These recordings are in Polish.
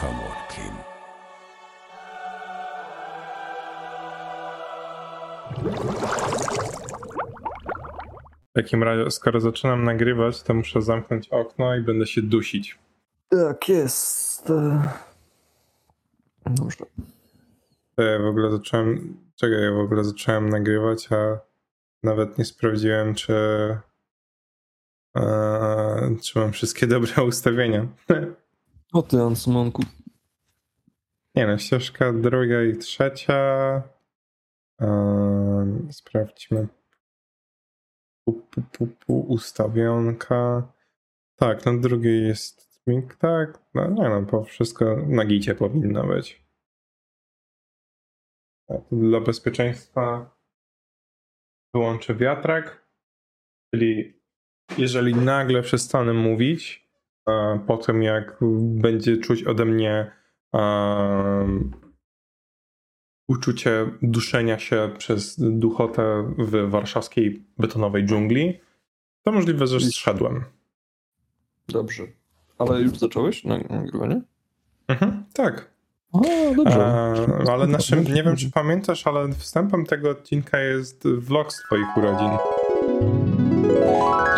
come what came. W takim razie, skoro zaczynam nagrywać, to muszę zamknąć okno i będę się dusić. Tak jest. e. Dobrze. To ja w ogóle zacząłem. Czekaj, ja w ogóle zacząłem nagrywać, a nawet nie sprawdziłem, czy. E, czy mam wszystkie dobre ustawienia. O ty, Ansumonku. Nie no, ścieżka druga i trzecia. E, sprawdźmy. Pu, pu, pu, pu, ustawionka. Tak, na drugiej jest mik, tak. No nie no, po wszystko na gicie powinno być. Tu Dla bezpieczeństwa wyłączę wiatrak. Czyli jeżeli nagle przestanę mówić, a potem jak będzie czuć ode mnie um, uczucie duszenia się przez duchotę w warszawskiej betonowej dżungli, to możliwe, że zszedłem. Dobrze. Ale już zacząłeś nag- nagrywanie? Mhm, tak. O, dobrze. E, ale naszym, nie wiem czy pamiętasz, ale wstępem tego odcinka jest vlog z twoich urodzin.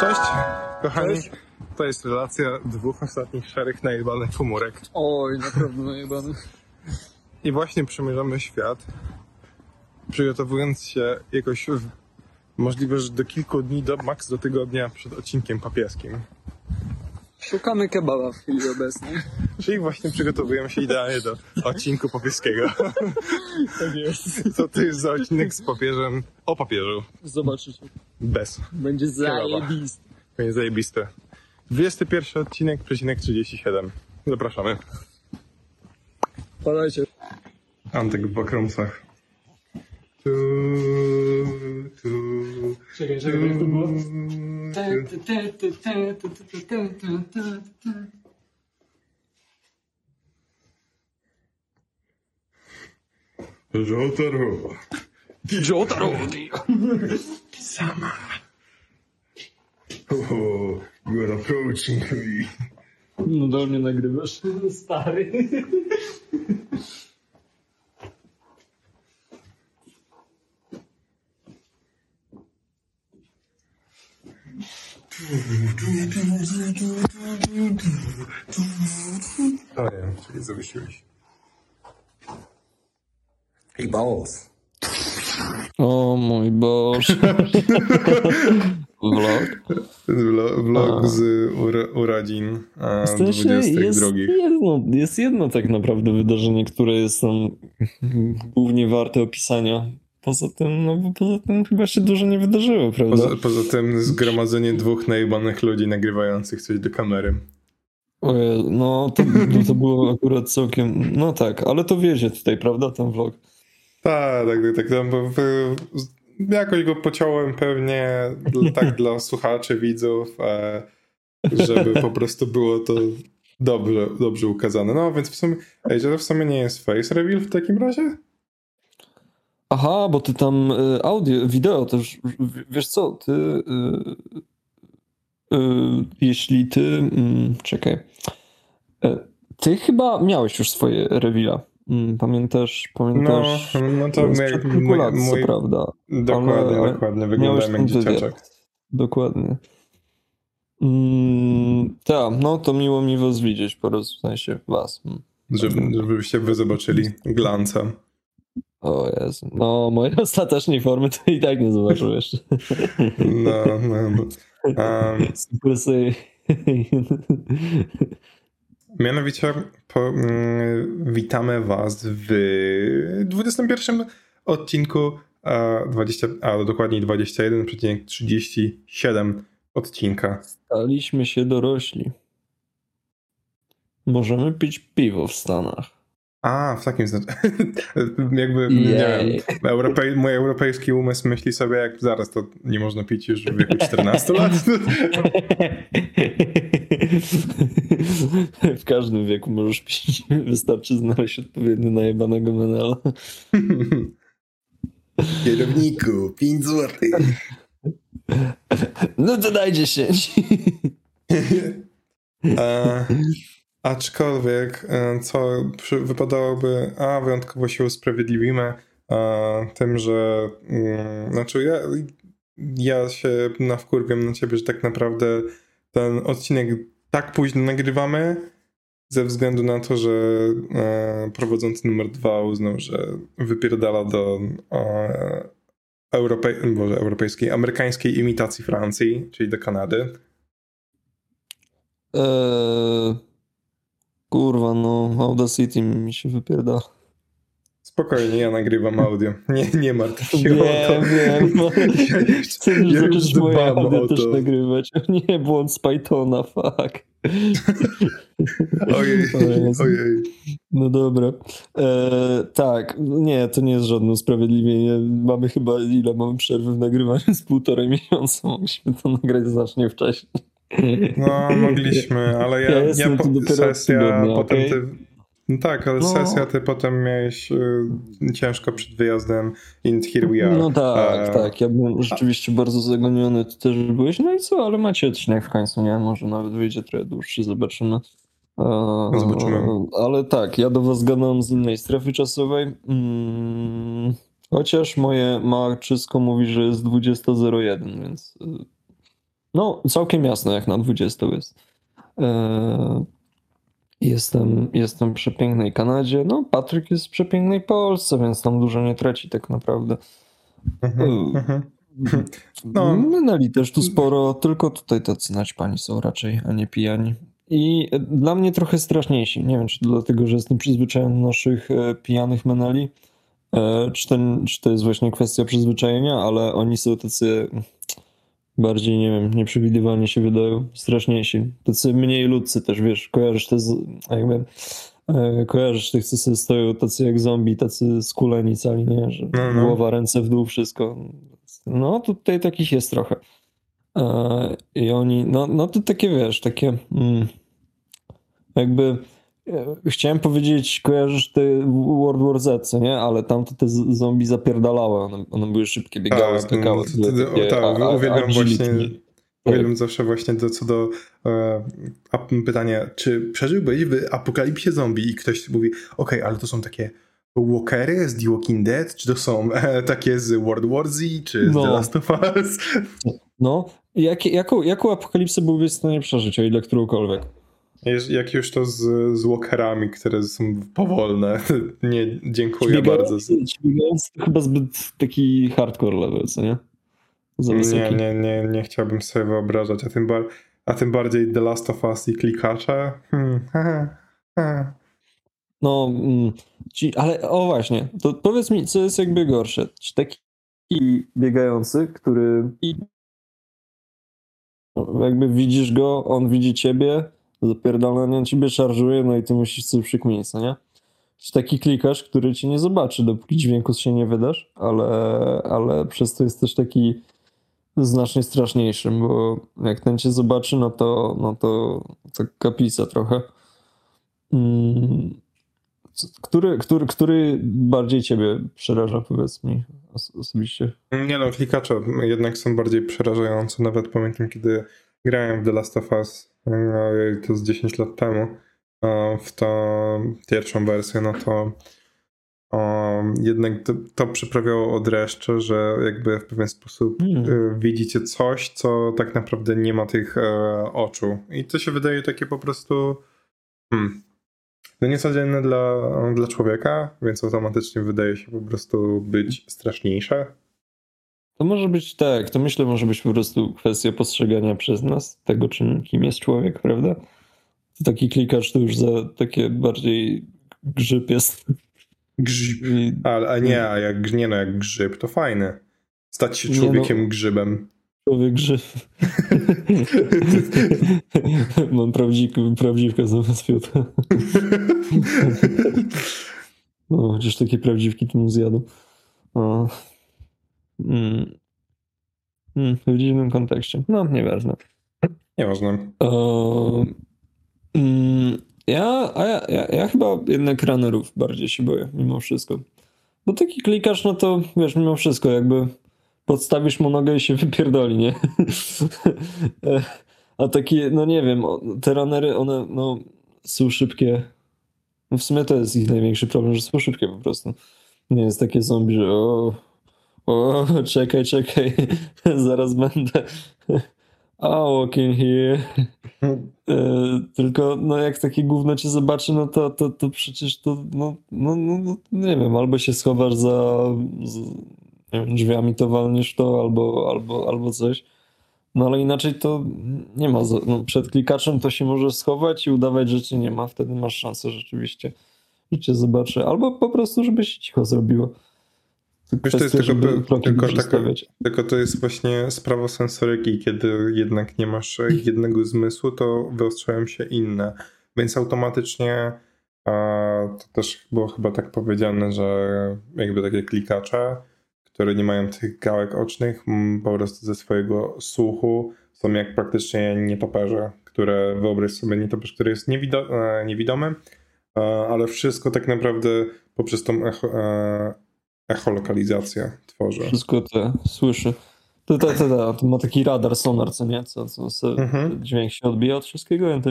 Cześć, kochani. To jest relacja dwóch ostatnich szarych najebanych komórek. Oj, naprawdę najebany. I właśnie przemierzamy świat, przygotowując się jakoś w, możliwe, że do kilku dni, do max do tygodnia przed odcinkiem papieskim. Szukamy kebaba w chwili obecnej. Czyli właśnie przygotowujemy się idealnie do odcinku papieskiego. Tak jest. Co to jest za odcinek z papieżem o papieżu? Zobaczycie. Bez. Będzie zajebiste. Będzie zajebiste. 21 odcinek, przecinek 37. Zapraszamy. Padajcie. Antek w bakrumsach. Tu, tu, Czekaj, tu, czekaj, jak to było? tu. Żółta rowa. Żółta robi. Sama. Oh, you are approaching me. No do mnie nagrywasz, stary. O nie, czyli zawiesiłeś. Hey, balls. O mój Boże. Vlog. Vlog, vlog z uro, urodzin a, W sensie 22. jest jedno, jest jedno tak naprawdę wydarzenie, które jest tam głównie warte opisania. Poza tym, no bo poza tym chyba się dużo nie wydarzyło, prawda? Poza, poza tym zgromadzenie dwóch najebanych ludzi nagrywających coś do kamery. Ojej, No, to, to było akurat całkiem. No tak, ale to wiecie tutaj, prawda, ten vlog. Tak, tak, tak. tak tam, jakoś go pociąłem pewnie tak dla słuchaczy, widzów, e, żeby po prostu było to dobrze, dobrze ukazane. No więc w sumie, ej, to w sumie nie jest face reveal w takim razie? Aha, bo ty tam y, audio, wideo też. Wiesz co, ty. Y, y, jeśli ty. mm, czekaj. Y, Ty chyba miałeś już swoje rewila. Mm, Pamiętasz? No, Pamiętasz? no to sprzed mój, lat, co mój prawda. dokładnie, ale- dokładnie, wyglądałem jak dzieciaczek. Dokładnie. Mm, tak, no to miło mi was widzieć, po raz w sensie was. Mm. Żeby, żebyście wy zobaczyli glanca. O Jezu. No, mojej ostatecznej formy to i tak nie zobaczył jeszcze. No, no. no. Um, Super. Mianowicie po, mm, witamy Was w 21 odcinku, a, 20, a dokładniej 21,37 odcinka. Staliśmy się dorośli. Możemy pić piwo w Stanach. A, w takim znaczeniu. Jakby, nie Jej. wiem, europej, mój europejski umysł myśli sobie, jak zaraz to nie można pić już w wieku 14 lat. W każdym wieku możesz pić. Wystarczy znaleźć odpowiednio najebanego menela. Kierowniku, 5 złotych. No to daj 10. A, Aczkolwiek, e, co wypadałoby, a wyjątkowo się usprawiedliwimy a, tym, że mm, znaczy ja, ja się nawkurwiam na ciebie, że tak naprawdę ten odcinek tak późno nagrywamy ze względu na to, że e, prowadzący numer dwa uznał, że wypierdala do e, europej, Boże, europejskiej, amerykańskiej imitacji Francji, czyli do Kanady. Eee, kurwa, no Audacity mi się wypierda. Spokojnie, ja nagrywam audio. Nie, nie martw się Wiem, o to. wiem. No. Ja już, Chcę już ja już zacząć moje dbam audio też nagrywać. Nie, błąd z Pythona, fuck. Ojej, ojej. No dobra. E, tak, nie, to nie jest żadne usprawiedliwienie. Mamy chyba, ile mamy przerwy w nagrywaniu? Z półtorej miesiąca. Mogliśmy to nagrać znacznie wcześniej. No, mogliśmy, ale ja, Ja ja, po, sesja, tygodnia, potem okej? ty... No tak, ale No. sesja ty potem miałeś y, ciężko przed wyjazdem and here we are. No tak, E, tak. Ja byłem rzeczywiście bardzo zagoniony. Ty też byłeś. No i co, ale macie odcinek w końcu, nie? Może nawet wyjdzie trochę dłuższy, zobaczymy. E, Zobaczymy. Ale tak, ja do was gadam z innej strefy czasowej. Mm, chociaż moje maczysko mówi, że jest 20.01, więc y, no całkiem jasno jak na 20 jest. E, Jestem, jestem w przepięknej Kanadzie. No, Patryk jest w przepięknej Polsce, więc tam dużo nie traci tak naprawdę. mhm, mhm. No. Minęli też tu sporo, tylko tutaj tacy naćpani są raczej, a nie pijani. I e, dla mnie trochę straszniejsi. Nie wiem, czy dlatego, że jestem przyzwyczajony do naszych e, pijanych meneli, e, czy, ten, czy to jest właśnie kwestia przyzwyczajenia, ale oni są tacy bardziej, nie wiem, nieprzewidywalnie się wydają, straszniejsi. Tacy mniej ludcy też, wiesz, kojarzysz te, z- jakby, e, kojarzysz tych, co sobie stoją tacy jak zombie, tacy skuleni cali, nie, że No, no. głowa, ręce w dół, wszystko. No, tutaj takich jest trochę. E, I oni, no, no to takie, wiesz, takie mm, jakby chciałem powiedzieć, kojarzysz te World War Z, co nie? Ale tam to te z- zombie zapierdalały, one, one były szybkie, biegały, Tak, skakały. to- to to- tak, a- uwielbiam właśnie- Uwielbiam zawsze właśnie do, co do e, pytania, czy przeżyłbyś w apokalipsie zombie i ktoś mówi, okej, ale to są takie walkery z The Walking Dead, czy to są e, takie z World War Z, czy z No. The Last of Us? No, jak, jaką, jaką apokalipsę byłbyś w stanie przeżyć, o ile którąkolwiek? Jak już to z, z walkerami, które są powolne. Nie, dziękuję bardzo. biegający to chyba zbyt taki hardcore level, co nie? Nie, nie, nie, nie chciałbym sobie wyobrażać, a tym, bar- a tym bardziej The Last of Us i klikacze. Hmm. No, mm, ci, ale o właśnie, to powiedz mi, co jest jakby gorsze? Czy taki biegający, który i no, jakby widzisz go, on widzi ciebie, zapierdala na ciebie, szarżuje, no i ty musisz coś przykminić, nie? Czy taki klikasz, który cię nie zobaczy, dopóki dźwięku się nie wydasz, ale, ale przez to jest też taki znacznie straszniejszym, bo jak ten cię zobaczy, no to, no to, to kaplica trochę. Mm. Który, który, który bardziej ciebie przeraża, powiedz mi os- osobiście? Nie no, klikacze jednak są bardziej przerażające. Nawet pamiętam, kiedy grałem w The Last of Us, e, to z 10 lat temu, w tą pierwszą wersję, no to e, jednak to, to przyprawiało od dreszcze, że jakby w pewien sposób e, widzicie coś, co tak naprawdę nie ma tych e, oczu. I to się wydaje takie po prostu hmm, no niecodzienne dla, dla człowieka, więc automatycznie wydaje się po prostu być straszniejsze. To może być tak, to myślę może być po prostu kwestia postrzegania przez nas tego, czym, kim jest człowiek, prawda? To taki klikacz to już za takie bardziej grzyb jest. Grzyb. Ale a nie, a jak nie no, jak grzyb, to fajne. Stać się Nie no. człowiekiem grzybem. człowiek grzyb. Mam prawdziwkę, prawdziwkę zamiast fiuta. No, chociaż takie prawdziwki to mu zjadł. O. Mm. Mm, w dziwnym kontekście. No, nieważne. Nieważne. Mm, ja, a ja, ja, ja chyba jednak runnerów bardziej się boję, mimo wszystko. Bo taki klikasz, no to wiesz, mimo wszystko, jakby podstawisz mu nogę i się wypierdoli, nie? A takie, no nie wiem, te runnery, one, no są szybkie. No w sumie to jest ich największy problem, że są szybkie po prostu. Nie jest takie zombie, że o, o czekaj, czekaj, zaraz będę. A, walking here. E, tylko no jak takie gówno cię zobaczy, no to, to, to przecież to, no, no, no, no nie wiem, albo się schowasz za, z, nie wiem, drzwiami, to walniesz to, albo, albo, albo coś. No ale inaczej to nie ma. za- No, przed klikaczem to się może schować i udawać, że cię nie ma. Wtedy masz szansę rzeczywiście, że cię zobaczy. Albo po prostu, żeby się cicho zrobiło. Wiesz, to jest tylko, tylko, taka, tylko to jest właśnie sprawa sensoryki, kiedy jednak nie masz e, jednego zmysłu, to wyostrzają się inne. Więc automatycznie to też było chyba tak powiedziane, że jakby takie klikacze, które nie mają tych gałek ocznych, po prostu ze swojego słuchu są jak praktycznie nietoperze, które wyobraź sobie nietoperz, który jest niewido- e, niewidomy, e, ale wszystko tak naprawdę poprzez tą echo, e, echolokalizację tworzy. Wszystko to słyszy. To, to, to, to, to ma taki radar, sonar, co nie? Co, co, co Mhm. dźwięk się odbija od wszystkiego, i to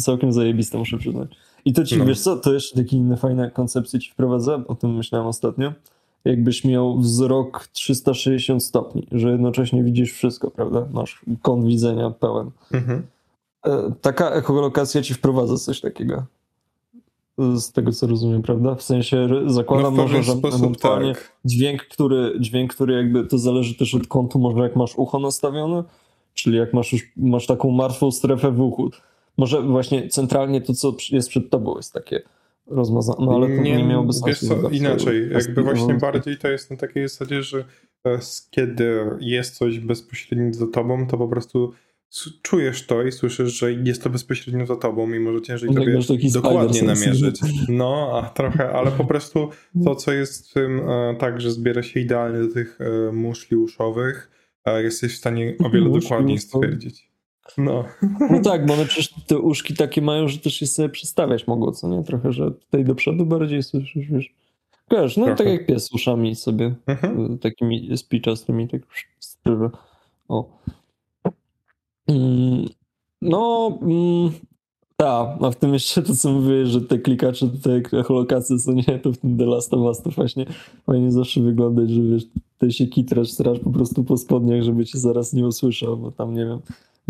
całkiem zajebiste, muszę przyznać. I to ci, No. wiesz co, to jeszcze takie inne fajne koncepcje ci wprowadzę, o tym myślałem ostatnio. Jakbyś miał wzrok 360 stopni, że jednocześnie widzisz wszystko, prawda? Masz kąt widzenia pełen. Mhm. E, Taka ekolokacja ci wprowadza coś takiego. Z tego co rozumiem, prawda? W sensie że No zakładam w może, że sposób ewentualnie tak. dźwięk, który, dźwięk, który jakby to zależy też od kątu, może jak masz ucho nastawione, czyli jak masz już masz taką martwą strefę w uchu. Może właśnie centralnie to, co jest przed tobą, jest takie rozmazane. No ale to nie, miałoby sensu. Co, inaczej. Jakby właśnie bardziej to jest na takiej zasadzie, że e, kiedy jest coś bezpośrednio za tobą, to po prostu czujesz to i słyszysz, że jest to bezpośrednio za tobą i może ciężej Tak, tobie dokładnie namierzyć. No, a trochę, ale po prostu to, co jest w tym e, tak, że zbiera się idealnie do tych e, muszli uszowych, e, jesteś w stanie o wiele dokładniej stwierdzić. No. No tak, bo one przecież te uszki takie mają, że też je sobie przestawiać mogło, co nie? Trochę, że tutaj do przodu bardziej słyszysz, wiesz. Wiesz, no Trochę. tak jak pies uszami sobie, Mhm. takimi spiczastymi, tak. O. Mm, No, tak, a w tym jeszcze to, co mówię, że te klikacze, te echolokacje, co nie, to w tym The Last of Us to właśnie fajnie zawsze wyglądać, że wiesz, ty się kitrasz, straż po prostu po spodniach, żeby cię zaraz nie usłyszał, bo tam, nie wiem,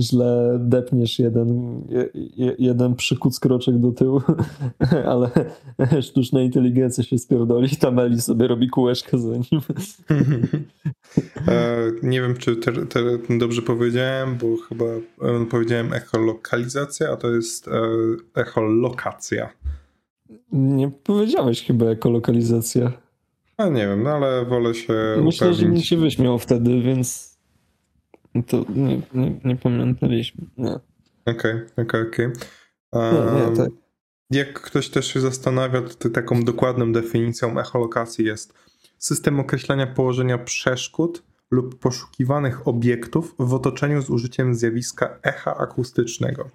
źle depniesz jeden, je, je- jeden przykuc kroczek do tyłu, ale sztuczna inteligencja się spierdoli, tam Eli sobie robi kółeczkę za nim. E, nie wiem, czy te, te, dobrze powiedziałem, bo chyba powiedziałem echolokalizacja, a to jest e, echolokacja. Nie powiedziałeś chyba ekolokalizacja. A nie wiem, no ale wolę się Myślę, że upewnić. nikt się wyśmiał wtedy, więc to nie, nie, nie pamiętaliśmy. Nie. Okej, okej, okej. Nie, nie, tak. Jak ktoś też się zastanawia, to taką dokładną definicją echolokacji jest system określania położenia przeszkód lub poszukiwanych obiektów w otoczeniu z użyciem zjawiska echa akustycznego.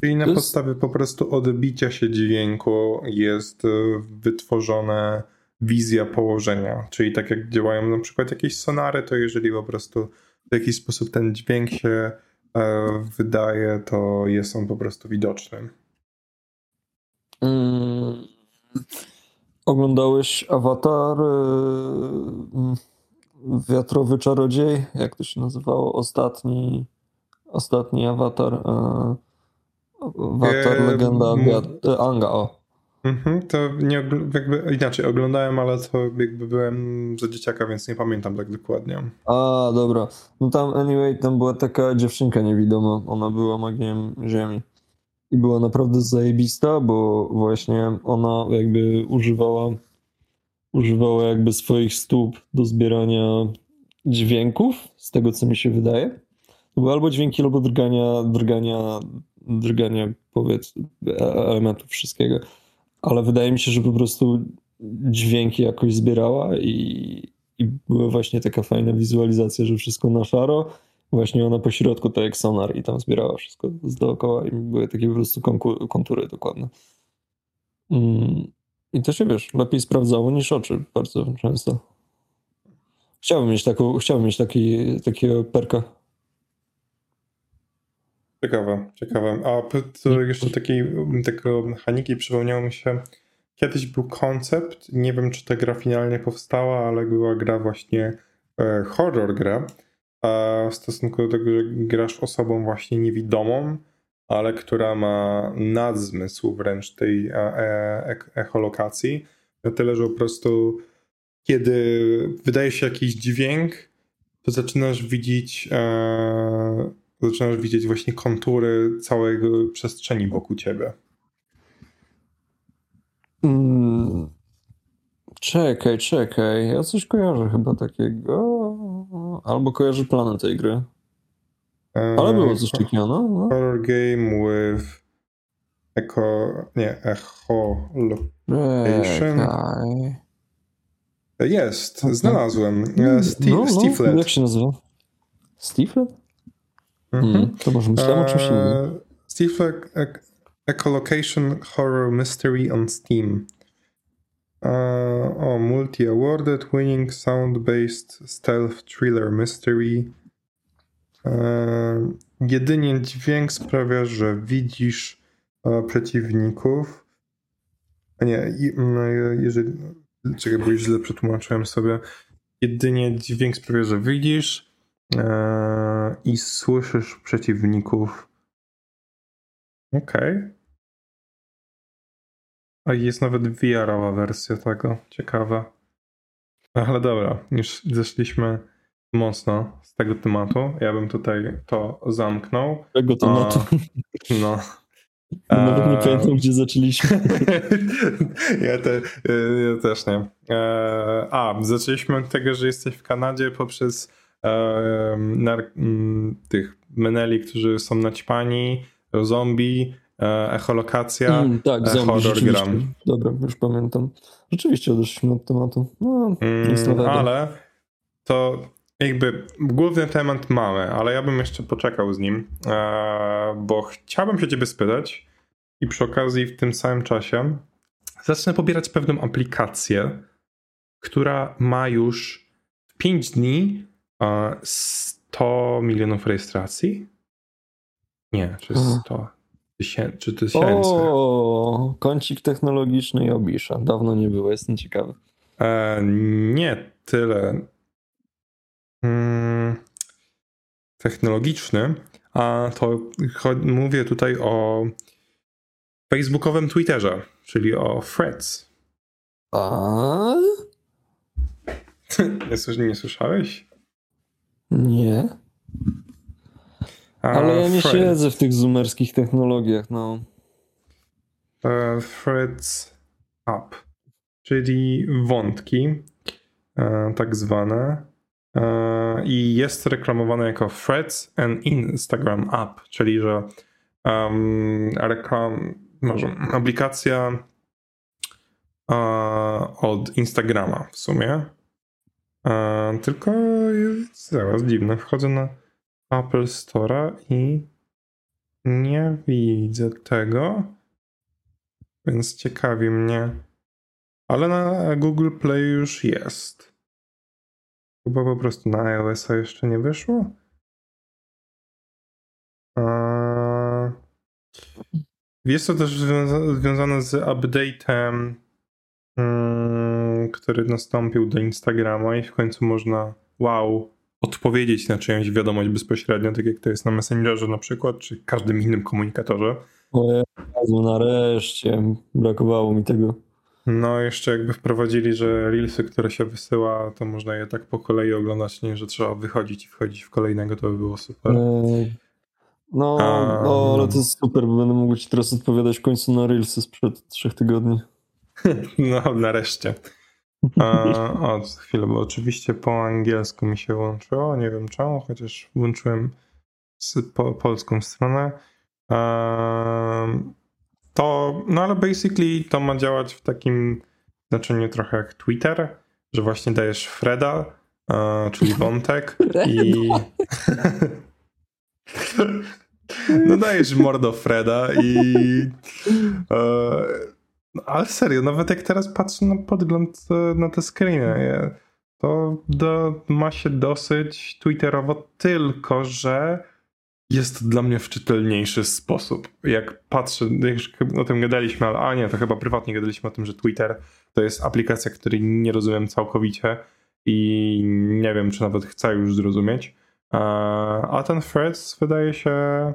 Czyli na podstawie po prostu odbicia się dźwięku jest e, wytworzona wizja położenia. Czyli tak jak działają na przykład jakieś sonary, to jeżeli po prostu w jakiś sposób ten dźwięk się e, wydaje, to jest on po prostu widoczny. Mm. Oglądałeś Avatar y, mm, Wiatrowy Czarodziej? Jak to się nazywało? Ostatni ostatni Avatar y, Avatar Eee, Legenda Anga, o. Mhm, to nie jakby inaczej oglądałem, ale to jakby byłem za dzieciaka, więc nie pamiętam tak dokładnie. A, dobra. No tam anyway, tam była taka dziewczynka niewidoma. Ona była magiem ziemi. I była naprawdę zajebista, bo właśnie ona jakby używała używała jakby swoich stóp do zbierania dźwięków, z tego co mi się wydaje. To były albo dźwięki, albo drgania, drgania, drgania powiedz, e- elementów wszystkiego. Ale wydaje mi się, że po prostu dźwięki jakoś zbierała i, i była właśnie taka fajna wizualizacja, że wszystko na szaro. Właśnie ona po środku to jak sonar i tam zbierała wszystko z dookoła i były takie po prostu kontury dokładne. Mm. I to się wiesz, lepiej sprawdzało niż oczy bardzo często. Chciałbym mieć taką, chciałbym mieć taki, takiego perka. Ciekawe, ciekawe. A jeszcze takiej tego mechaniki przypomniało mi się. Kiedyś był koncept, nie wiem czy ta gra finalnie powstała, ale była gra właśnie e, horror gra. A w stosunku do tego, że grasz osobą właśnie niewidomą, ale która ma nadzmysł wręcz tej e, e, ek- echolokacji. Na tyle, że po prostu kiedy wydaje się jakiś dźwięk, to zaczynasz widzieć e, zaczynasz widzieć właśnie kontury całego przestrzeni wokół ciebie. Mm. Czekaj, czekaj. Ja coś kojarzę chyba takiego. Albo kojarzę planę tej gry. Ale było coś takiego, no. no. Horror game with echo, nie, echo. Czekaj. Jest, znalazłem. E, Sti- No, no, Stiflet. jak się nazywa? Stiflet? Mhm. Hmm, to może myślałem o czymś innym. E, Stiflet Ec- Echolocation Horror Mystery on Steam. E, o, multi-awarded, winning sound-based stealth thriller mystery. E, jedynie dźwięk sprawia, że widzisz e, przeciwników. A nie, i, mm, jeżeli. Czekaj, bo źle przetłumaczyłem sobie. Jedynie dźwięk sprawia, że widzisz e, i słyszysz przeciwników. Okej. A jest nawet VR-owa wersja tego. Ciekawe. Ale dobra, już zeszliśmy mocno z tego tematu. Ja bym tutaj to zamknął. Tego tematu. No. Nawet nie Eee, pamiętam, gdzie zaczęliśmy. ja, te, ja też nie. Eee, a, zaczęliśmy od tego, że jesteś w Kanadzie poprzez tych meneli, którzy są naćpani, zombie, e, echolokacja, Mm, tak, e, zombie, horror gram. Dobra, już pamiętam. Rzeczywiście odeszliśmy od tematu. No, Mm, ale to jakby główny temat mamy, ale ja bym jeszcze poczekał z nim, e, bo chciałbym się ciebie spytać i przy okazji w tym samym czasie zacznę pobierać pewną aplikację, która ma już w 5 dni 100 milionów rejestracji. Nie, czy Mhm. 100 tysięcy, czy tysięcy. O, kącik technologiczny i Obisza. Dawno nie było, jestem ciekawy. E, nie tyle mm, technologiczny, a to mówię tutaj o facebookowym Twitterze, czyli o Threads. A? nie, nie słyszałeś? Nie. Ale ja nie siedzę w tych zoomerskich technologiach, no. E, Threads App, czyli wątki, e, tak zwane. E, I jest reklamowane jako Threads and Instagram App, czyli że um, reklam, może aplikacja e, od Instagrama w sumie. E, tylko jest zaraz dziwne. Wchodzę na Apple Store'a i nie widzę tego. Więc ciekawi mnie. Ale na Google Play już jest. Chyba po prostu na iOS-a jeszcze nie wyszło. Eee, Jest to też związa- związane z update'em, mm, który nastąpił do Instagrama i w końcu można, wow, odpowiedzieć na czyjąś wiadomość bezpośrednio, tak jak to jest na Messengerze na przykład, czy każdym innym komunikatorze. O Jezu, nareszcie. Brakowało mi tego. No, jeszcze jakby wprowadzili, że reelsy, które się wysyła, to można je tak po kolei oglądać, nie, że trzeba wychodzić i wchodzić w kolejnego, to by było super. No, A, no, ale no. to jest super, bo będę mógł ci teraz odpowiadać w końcu na Reelsy sprzed trzech tygodni. No, nareszcie. A, o, chwilę, bo oczywiście po angielsku mi się włączyło, nie wiem czemu, chociaż włączyłem z po, polską stronę. Ehm, to, no ale basically to ma działać w takim znaczeniu trochę jak Twitter, że właśnie dajesz Freda, e, czyli wątek i... No dajesz mordo Freda i... E, no, ale serio, nawet jak teraz patrzę na podgląd e, na te screeny, je- to do, ma się dosyć twitterowo, tylko że jest dla mnie w czytelniejszy sposób. Jak patrzę, już o tym gadaliśmy, ale a nie, to chyba prywatnie gadaliśmy o tym, że Twitter to jest aplikacja, której nie rozumiem całkowicie i nie wiem, czy nawet chcę już zrozumieć. E, a ten Threads wydaje się e,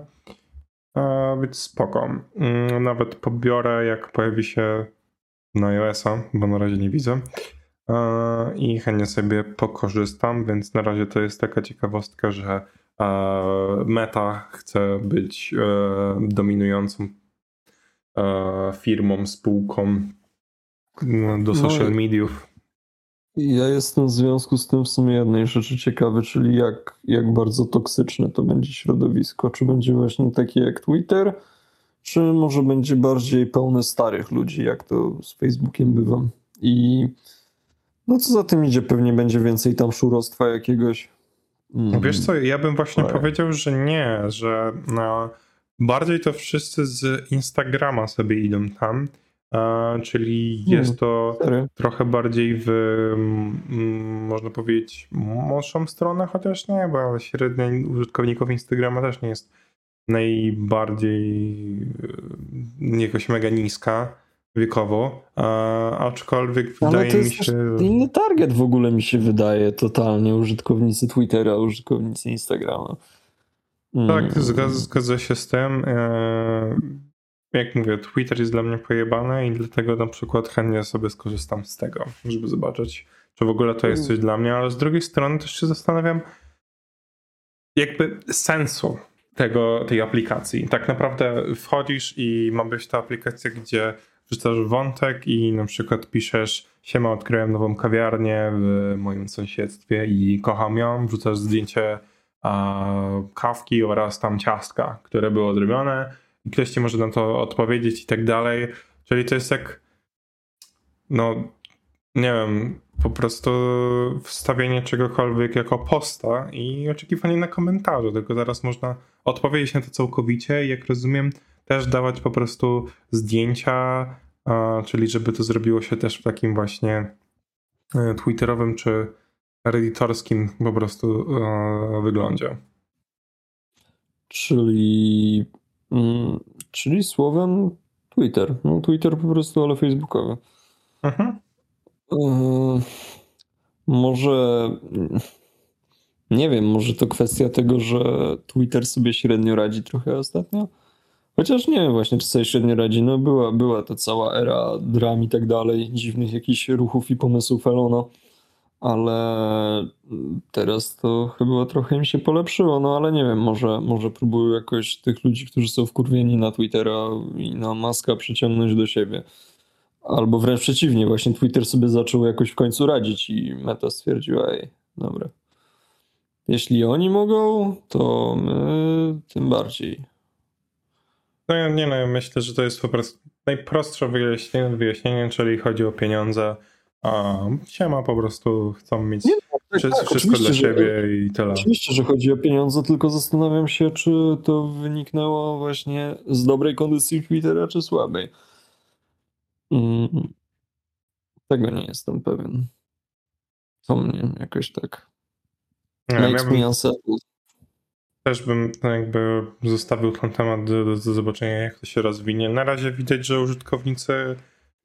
być spoko. Mm, nawet pobiorę, jak pojawi się na iOS-a, bo na razie nie widzę. E, I chętnie sobie pokorzystam, więc na razie to jest taka ciekawostka, że Meta chce być dominującą firmą, spółką do no social mediów. Ja jestem w związku z tym w sumie jednej rzeczy ciekawy, czyli jak, jak bardzo toksyczne to będzie środowisko. Czy będzie właśnie takie jak Twitter, czy może będzie bardziej pełne starych ludzi, jak to z Facebookiem bywa. I no co za tym idzie, pewnie będzie więcej tam szurostwa jakiegoś. Mm. Wiesz co, ja bym właśnie powiedział, że nie, że no, bardziej to wszyscy z Instagrama sobie idą tam czyli hmm, jest to Serio? trochę bardziej w, można powiedzieć, młodszą stronę, chociaż nie, bo średnia użytkowników Instagrama też nie jest najbardziej e, jakoś mega niska wiekowo, aczkolwiek Ale wydaje mi się... inny target w ogóle mi się wydaje totalnie, użytkownicy Twittera, użytkownicy Instagrama. Tak, mm. zgadza, zgadza się z tym. Jak mówię, Twitter jest dla mnie pojebany i dlatego na przykład chętnie sobie skorzystam z tego, żeby zobaczyć, czy w ogóle to jest coś dla mnie, ale z drugiej strony też się zastanawiam, jakby sensu tego, tej aplikacji. Tak naprawdę wchodzisz i ma być ta aplikacja, gdzie wrzucasz wątek i na przykład piszesz siema, odkryłem nową kawiarnię w moim sąsiedztwie i kocham ją, wrzucasz zdjęcie a, kawki oraz tam ciastka, które były odrobione ktoś ci może na to odpowiedzieć i tak dalej. Czyli to jest jak, no, nie wiem, po prostu wstawienie czegokolwiek jako posta i oczekiwanie na komentarze, tylko zaraz można odpowiedzieć na to całkowicie i jak rozumiem, też dawać po prostu zdjęcia, czyli żeby to zrobiło się też w takim właśnie e, twitterowym czy redditorskim po prostu e, wyglądzie. Czyli czyli słowem Twitter. No Twitter po prostu, ale facebookowy. Mhm. E, może nie wiem, może to kwestia tego, że Twitter sobie średnio radzi trochę ostatnio. Chociaż nie wiem właśnie, czy sobie średnio radzi. No była, była to cała era dram i tak dalej, dziwnych jakichś ruchów i pomysłów Elona ale teraz to chyba trochę mi się polepszyło, no ale nie wiem, może, może próbują jakoś tych ludzi, którzy są wkurwieni na Twittera i na Maska przyciągnąć do siebie. Albo wręcz przeciwnie, właśnie Twitter sobie zaczął jakoś w końcu radzić i Meta stwierdziła, ej, dobra. Jeśli oni mogą, to my tym bardziej. No ja nie no, myślę, że to jest po prostu najprostsze wyjaśnienie, wyjaśnienie czyli chodzi o pieniądze a siema po prostu chcą mieć nie, no, tak, wszystko, tak, wszystko dla siebie że, i tyle. Oczywiście, że chodzi o pieniądze, tylko zastanawiam się, czy to wyniknęło właśnie z dobrej kondycji Twittera, czy słabej. Mm, tego nie jestem pewien. To mnie jakoś tak nie, makes ja Też bym jakby zostawił ten temat do, do, do zobaczenia, jak to się rozwinie. Na razie widać, że użytkownicy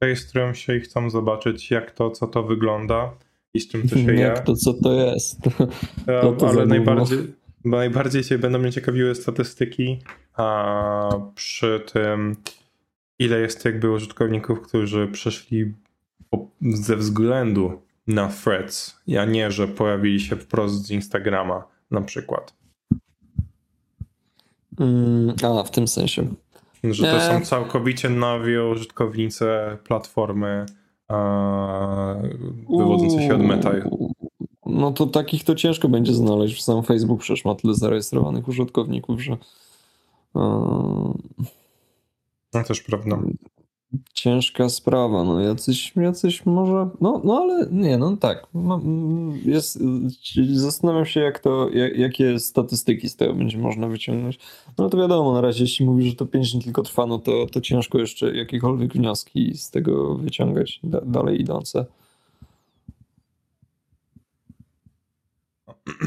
rejestrują się i chcą zobaczyć, jak to, co to wygląda i z czym to się je. Jak to, co to jest. To, to ale najbardziej, bo najbardziej cię będą mnie ciekawiły statystyki a przy tym, ile jest jakby użytkowników, którzy przeszli ze względu na threads, a nie, że pojawili się wprost z Instagrama na przykład. Mm, a, w tym sensie. Że to są całkowicie nowi użytkownicy platformy wywodzące się od Meta. No to takich to ciężko będzie znaleźć. Sam Facebook przecież ma tyle zarejestrowanych użytkowników, że. No też prawda ciężka sprawa. No jacyś, jacyś może, no, no ale nie, no tak. Jest, zastanawiam się, jak to, jak, jakie statystyki z tego będzie można wyciągnąć. No to wiadomo, na razie jeśli mówisz, że to 5 dni tylko trwa, no to, to ciężko jeszcze jakiekolwiek wnioski z tego wyciągać da, dalej idące.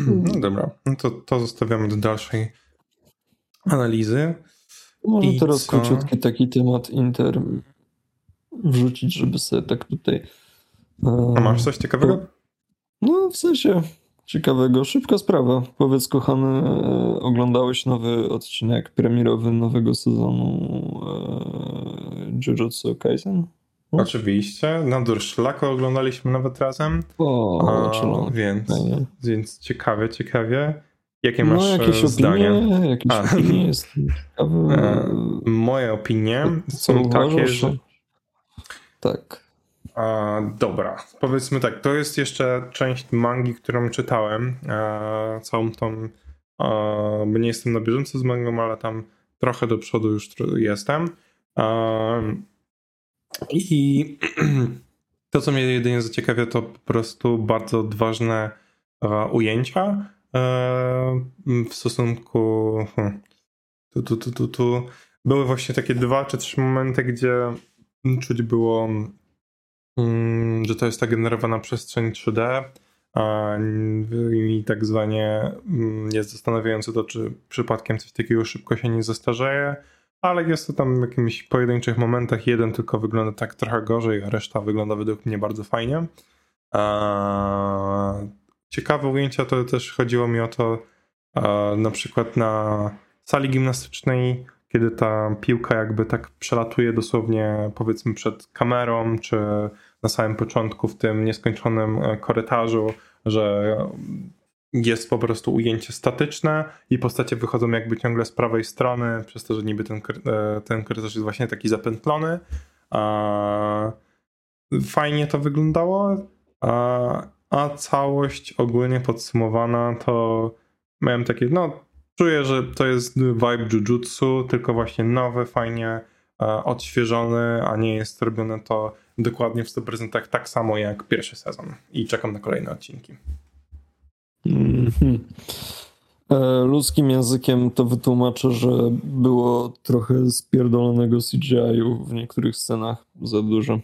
No dobra, no to, to zostawiamy do dalszej analizy. Może I teraz co? króciutki taki temat Inter wrzucić, żeby sobie tak tutaj... e, A masz coś ciekawego? No, w sensie ciekawego. Szybka sprawa. Powiedz, kochany, e, oglądałeś nowy odcinek premierowy nowego sezonu e, Jujutsu Kaisen? Oczywiście. Na Durszlaku oglądaliśmy nawet razem. O, A, więc, fajnie. więc ciekawie, ciekawie. Jakie masz No, jakieś e, zdanie? opinie, jakieś A. opinie, jest ciekawy. E, Moje opinie są takie, że... Tak. A, dobra, powiedzmy tak, to jest jeszcze część mangi, którą czytałem. E, całą tą, e, bo nie jestem na bieżąco z mangą, ale tam trochę do przodu już jestem. E, I to, co mnie jedynie zaciekawia, to po prostu bardzo odważne e, ujęcia e, w stosunku. hmm, Tu, tu, tu, tu, tu. Były właśnie takie dwa czy trzy momenty, gdzie czuć było Mm, że to jest ta generowana przestrzeń 3D a, i tak zwanie mm, jest zastanawiające to, czy przypadkiem coś takiego szybko się nie zastarzeje, ale jest to tam w jakimiś pojedynczych momentach. Jeden tylko wygląda tak trochę gorzej, a reszta wygląda według mnie bardzo fajnie. Ciekawe ujęcia to też chodziło mi o to na przykład na sali gimnastycznej kiedy ta piłka jakby tak przelatuje dosłownie powiedzmy przed kamerą, czy na samym początku w tym nieskończonym e, korytarzu, że jest po prostu ujęcie statyczne i postacie wychodzą jakby ciągle z prawej strony, przez to, że niby ten, e, ten korytarz jest właśnie taki zapętlony. Fajnie to wyglądało, a, a całość ogólnie podsumowana to miałem takie, no czuję, że to jest vibe jujutsu, tylko właśnie nowy, fajnie e, odświeżony, a nie jest robione to dokładnie w 100% tak samo jak pierwszy sezon. I czekam na kolejne odcinki. Mhm. E, Ludzkim językiem to wytłumaczę, że było trochę spierdolonego CGI-u w niektórych scenach za dużo.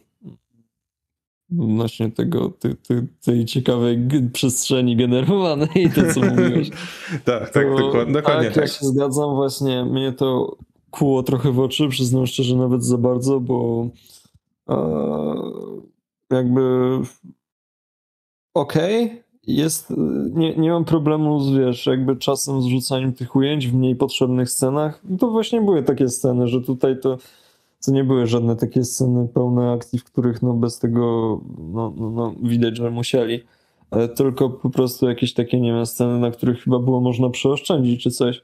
Odnośnie tego, ty, ty, tej ciekawej przestrzeni generowanej i to, co mówiłeś. tak, tak, To- dokładnie. tak, tak. się zgadzam, właśnie mnie to kuło trochę w oczy, przyznam szczerze, nawet za bardzo, bo e, jakby okej, jest, nie, nie mam problemu z, wiesz, jakby czasem z rzucaniem tych ujęć w mniej potrzebnych scenach. To właśnie były takie sceny, że tutaj to to nie były żadne takie sceny pełne akcji, w których no bez tego no, no, no widać, że musieli. Tylko po prostu jakieś takie, nie wiem, sceny, na których chyba było można przeoszczędzić czy coś.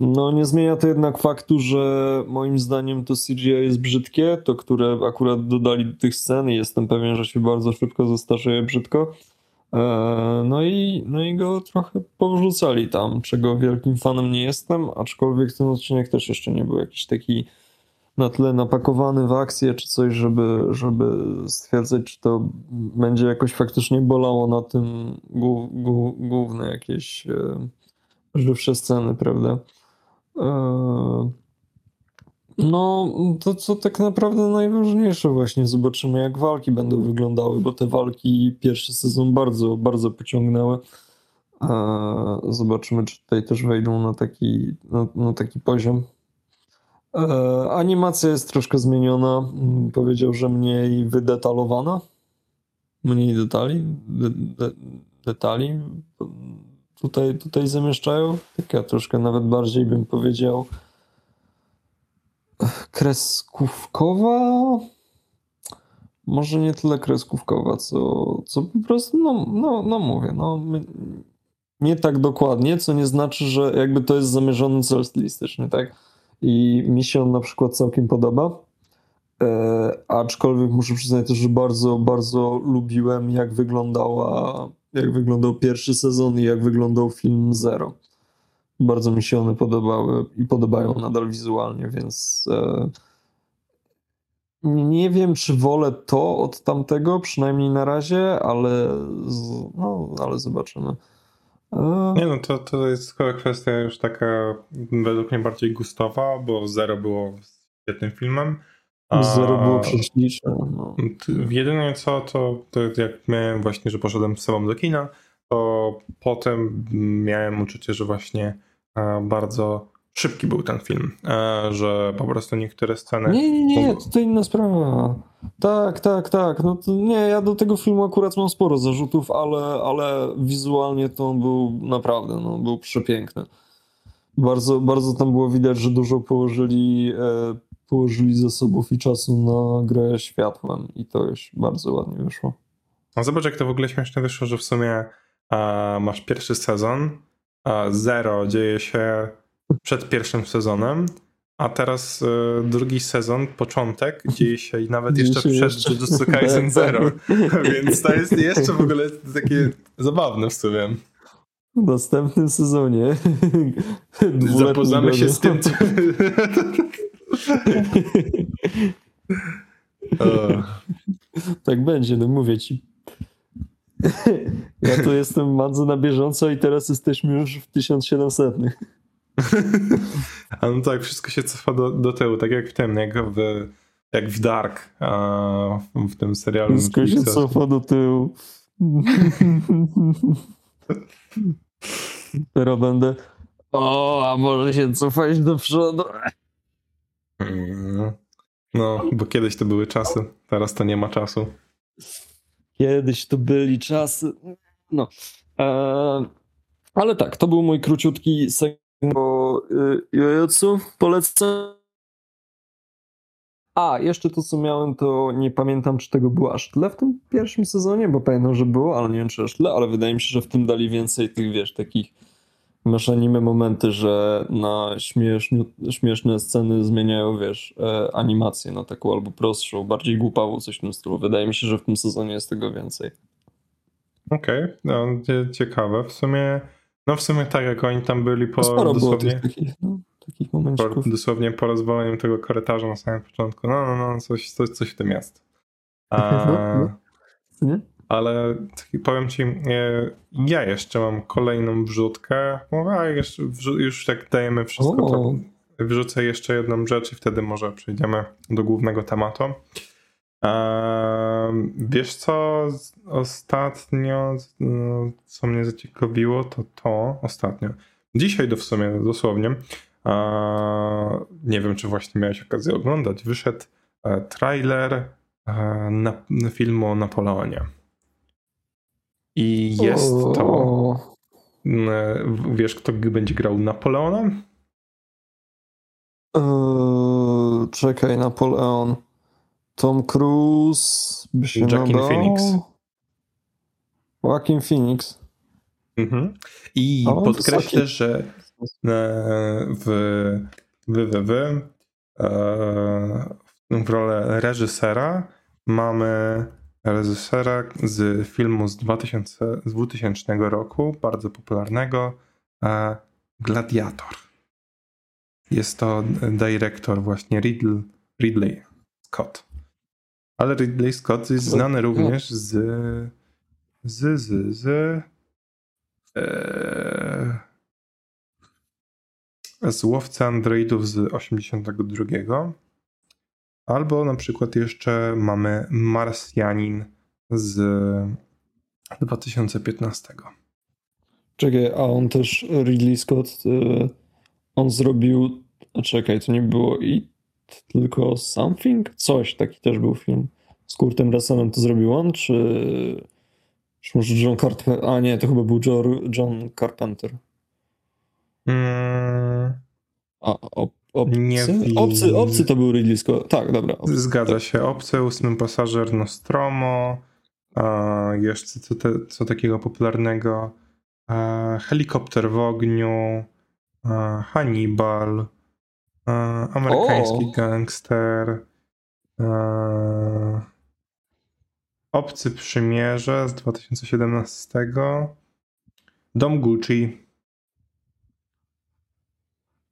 No nie zmienia to jednak faktu, że moim zdaniem to CGI jest brzydkie, to które akurat dodali do tych scen i jestem pewien, że się bardzo szybko zastarzeje brzydko. E, No i, no i go trochę powrzucali tam, czego wielkim fanem nie jestem, aczkolwiek ten odcinek też jeszcze nie był jakiś taki na tyle napakowany w akcję czy coś, żeby, żeby stwierdzać, czy to będzie jakoś faktycznie bolało na tym głó- głó- główne jakieś e, żywsze sceny, prawda? E, no, to co tak naprawdę najważniejsze właśnie, zobaczymy jak walki będą wyglądały, bo te walki pierwszy sezon bardzo, bardzo pociągnęły. E, Zobaczymy, czy tutaj też wejdą na taki, na, na taki poziom. E, Animacja jest troszkę zmieniona. Mm, Powiedział, że mniej wydetalowana. Mniej detali. De, de, detali tutaj, tutaj zamieszczają. Taka troszkę nawet bardziej bym powiedział kreskówkowa. Może nie tyle kreskówkowa, co, co po prostu, no, no, no mówię, no, nie tak dokładnie, co nie znaczy, że jakby to jest zamierzony cel stylistyczny, tak? I mi się on na przykład całkiem podoba. E, aczkolwiek muszę przyznać też, że bardzo, bardzo lubiłem, jak wyglądała, jak wyglądał pierwszy sezon i jak wyglądał film Zero. Bardzo mi się one podobały i podobają nadal wizualnie, więc e, nie wiem, czy wolę to od tamtego, przynajmniej na razie, ale, no, ale zobaczymy. Nie no, to, to jest chyba kwestia już taka według mnie bardziej gustowa, bo Zero było świetnym filmem. A Zero było prześliczne. No. Jedyne co, to, to jak miałem właśnie, że poszedłem z sobą do kina, to potem miałem uczucie, że właśnie e, bardzo szybki był ten film, e, że po prostu niektóre sceny... Nie, nie, nie, mogą- to inna sprawa. Tak, tak, tak. No to nie, ja do tego filmu akurat mam sporo zarzutów, ale, ale wizualnie to on był naprawdę, no, był przepiękny. Bardzo, bardzo tam było widać, że dużo położyli, e, położyli zasobów i czasu na grę światłem i to już bardzo ładnie wyszło. No zobacz, jak to w ogóle śmiesznie wyszło, że w sumie e, masz pierwszy sezon, a zero dzieje się przed pierwszym sezonem, a teraz e, drugi sezon, początek, dzieje się i nawet jeszcze przed jeszcze. Jujutsu Kaisen Tak, Zero. tak. Więc to jest jeszcze w ogóle takie zabawne w sumie. W następnym sezonie Zapoznamy się z tym, co... Tak będzie, no mówię ci. Ja tu jestem bardzo na bieżąco i teraz jesteśmy już w 1700. A no tak, wszystko się cofa do, do tyłu, tak jak w tym, jak w, jak w Dark, a w, w tym serialu. Wszystko się cofa do tyłu. Teraz będę. O, a może się cofać do przodu. Mm. No, bo kiedyś to były czasy, teraz to nie ma czasu. Kiedyś to byli czasy. No. Eee, ale tak, to był mój króciutki segment o y, Jojutsu. Polecam. A, jeszcze to co miałem, to nie pamiętam, czy tego było aż tyle w tym pierwszym sezonie, bo pamiętam, że było, ale nie wiem, czy aż tyle, ale wydaje mi się, że w tym dali więcej tych, wiesz, takich masz anime momenty, że na śmieszne, śmieszne sceny zmieniają, wiesz, e, animację na taką albo prostszą, bardziej głupawą, coś w tym stylu. Wydaje mi się, że w tym sezonie jest tego więcej. Okej, no cie- ciekawe. W sumie, no w sumie tak jak oni tam byli po Sporo było dosłownie, tych takich, no, takich po, dosłownie po rozwaleniu tego korytarza na samym początku. No, no, no, coś, coś, coś w tym jest. A, No, no. Ale powiem ci, e, ja jeszcze mam kolejną wrzutkę. Mówię, a jeszcze już tak dajemy wszystko, to wrzucę jeszcze jedną rzecz i wtedy może przejdziemy do głównego tematu. Wiesz co, ostatnio, no, co mnie zaciekawiło, to to ostatnio. Dzisiaj do w sumie dosłownie. nie wiem, czy właśnie miałeś okazję oglądać. Wyszedł e, trailer e, na, filmu o Napoleonie. I jest to. O, mm, Wiesz, kto będzie grał Napoleona? Eee, czekaj, Napoleon. Tom Cruise by się Joaquin nadał. Phoenix. Joaquin Phoenix. Mhm. I on podkreślę, wysoki. że e, w, w, w, w, e, w rolę reżysera mamy reżysera z filmu z, 2000, z 2000 roku, bardzo popularnego, e, Gladiator. Jest to dyrektor właśnie Ridley, Ridley Scott. Ale Ridley Scott jest znany również z z, z, z Eee, z łowcy androidów z 82. Albo na przykład jeszcze mamy Marsjanin z 2015. Czekaj, a on też, Ridley Scott, y, on zrobił, czekaj, to nie było i tylko Something? Coś, taki też był film. Z Kurtem Russelem to zrobił on, czy, czy może John Carpenter? A nie, to chyba był John, Carpenter. Mm, A, ob, obcy? Nie obcy? Obcy to był Ridley Scott. Tak, dobra. Obcy. zgadza się. Obcy, ósmy pasażer Nostromo. A jeszcze co, te, co takiego popularnego? A, helikopter w ogniu. A, Hannibal. Amerykański O! gangster. Obcy przymierze z 2017. Dom Gucci.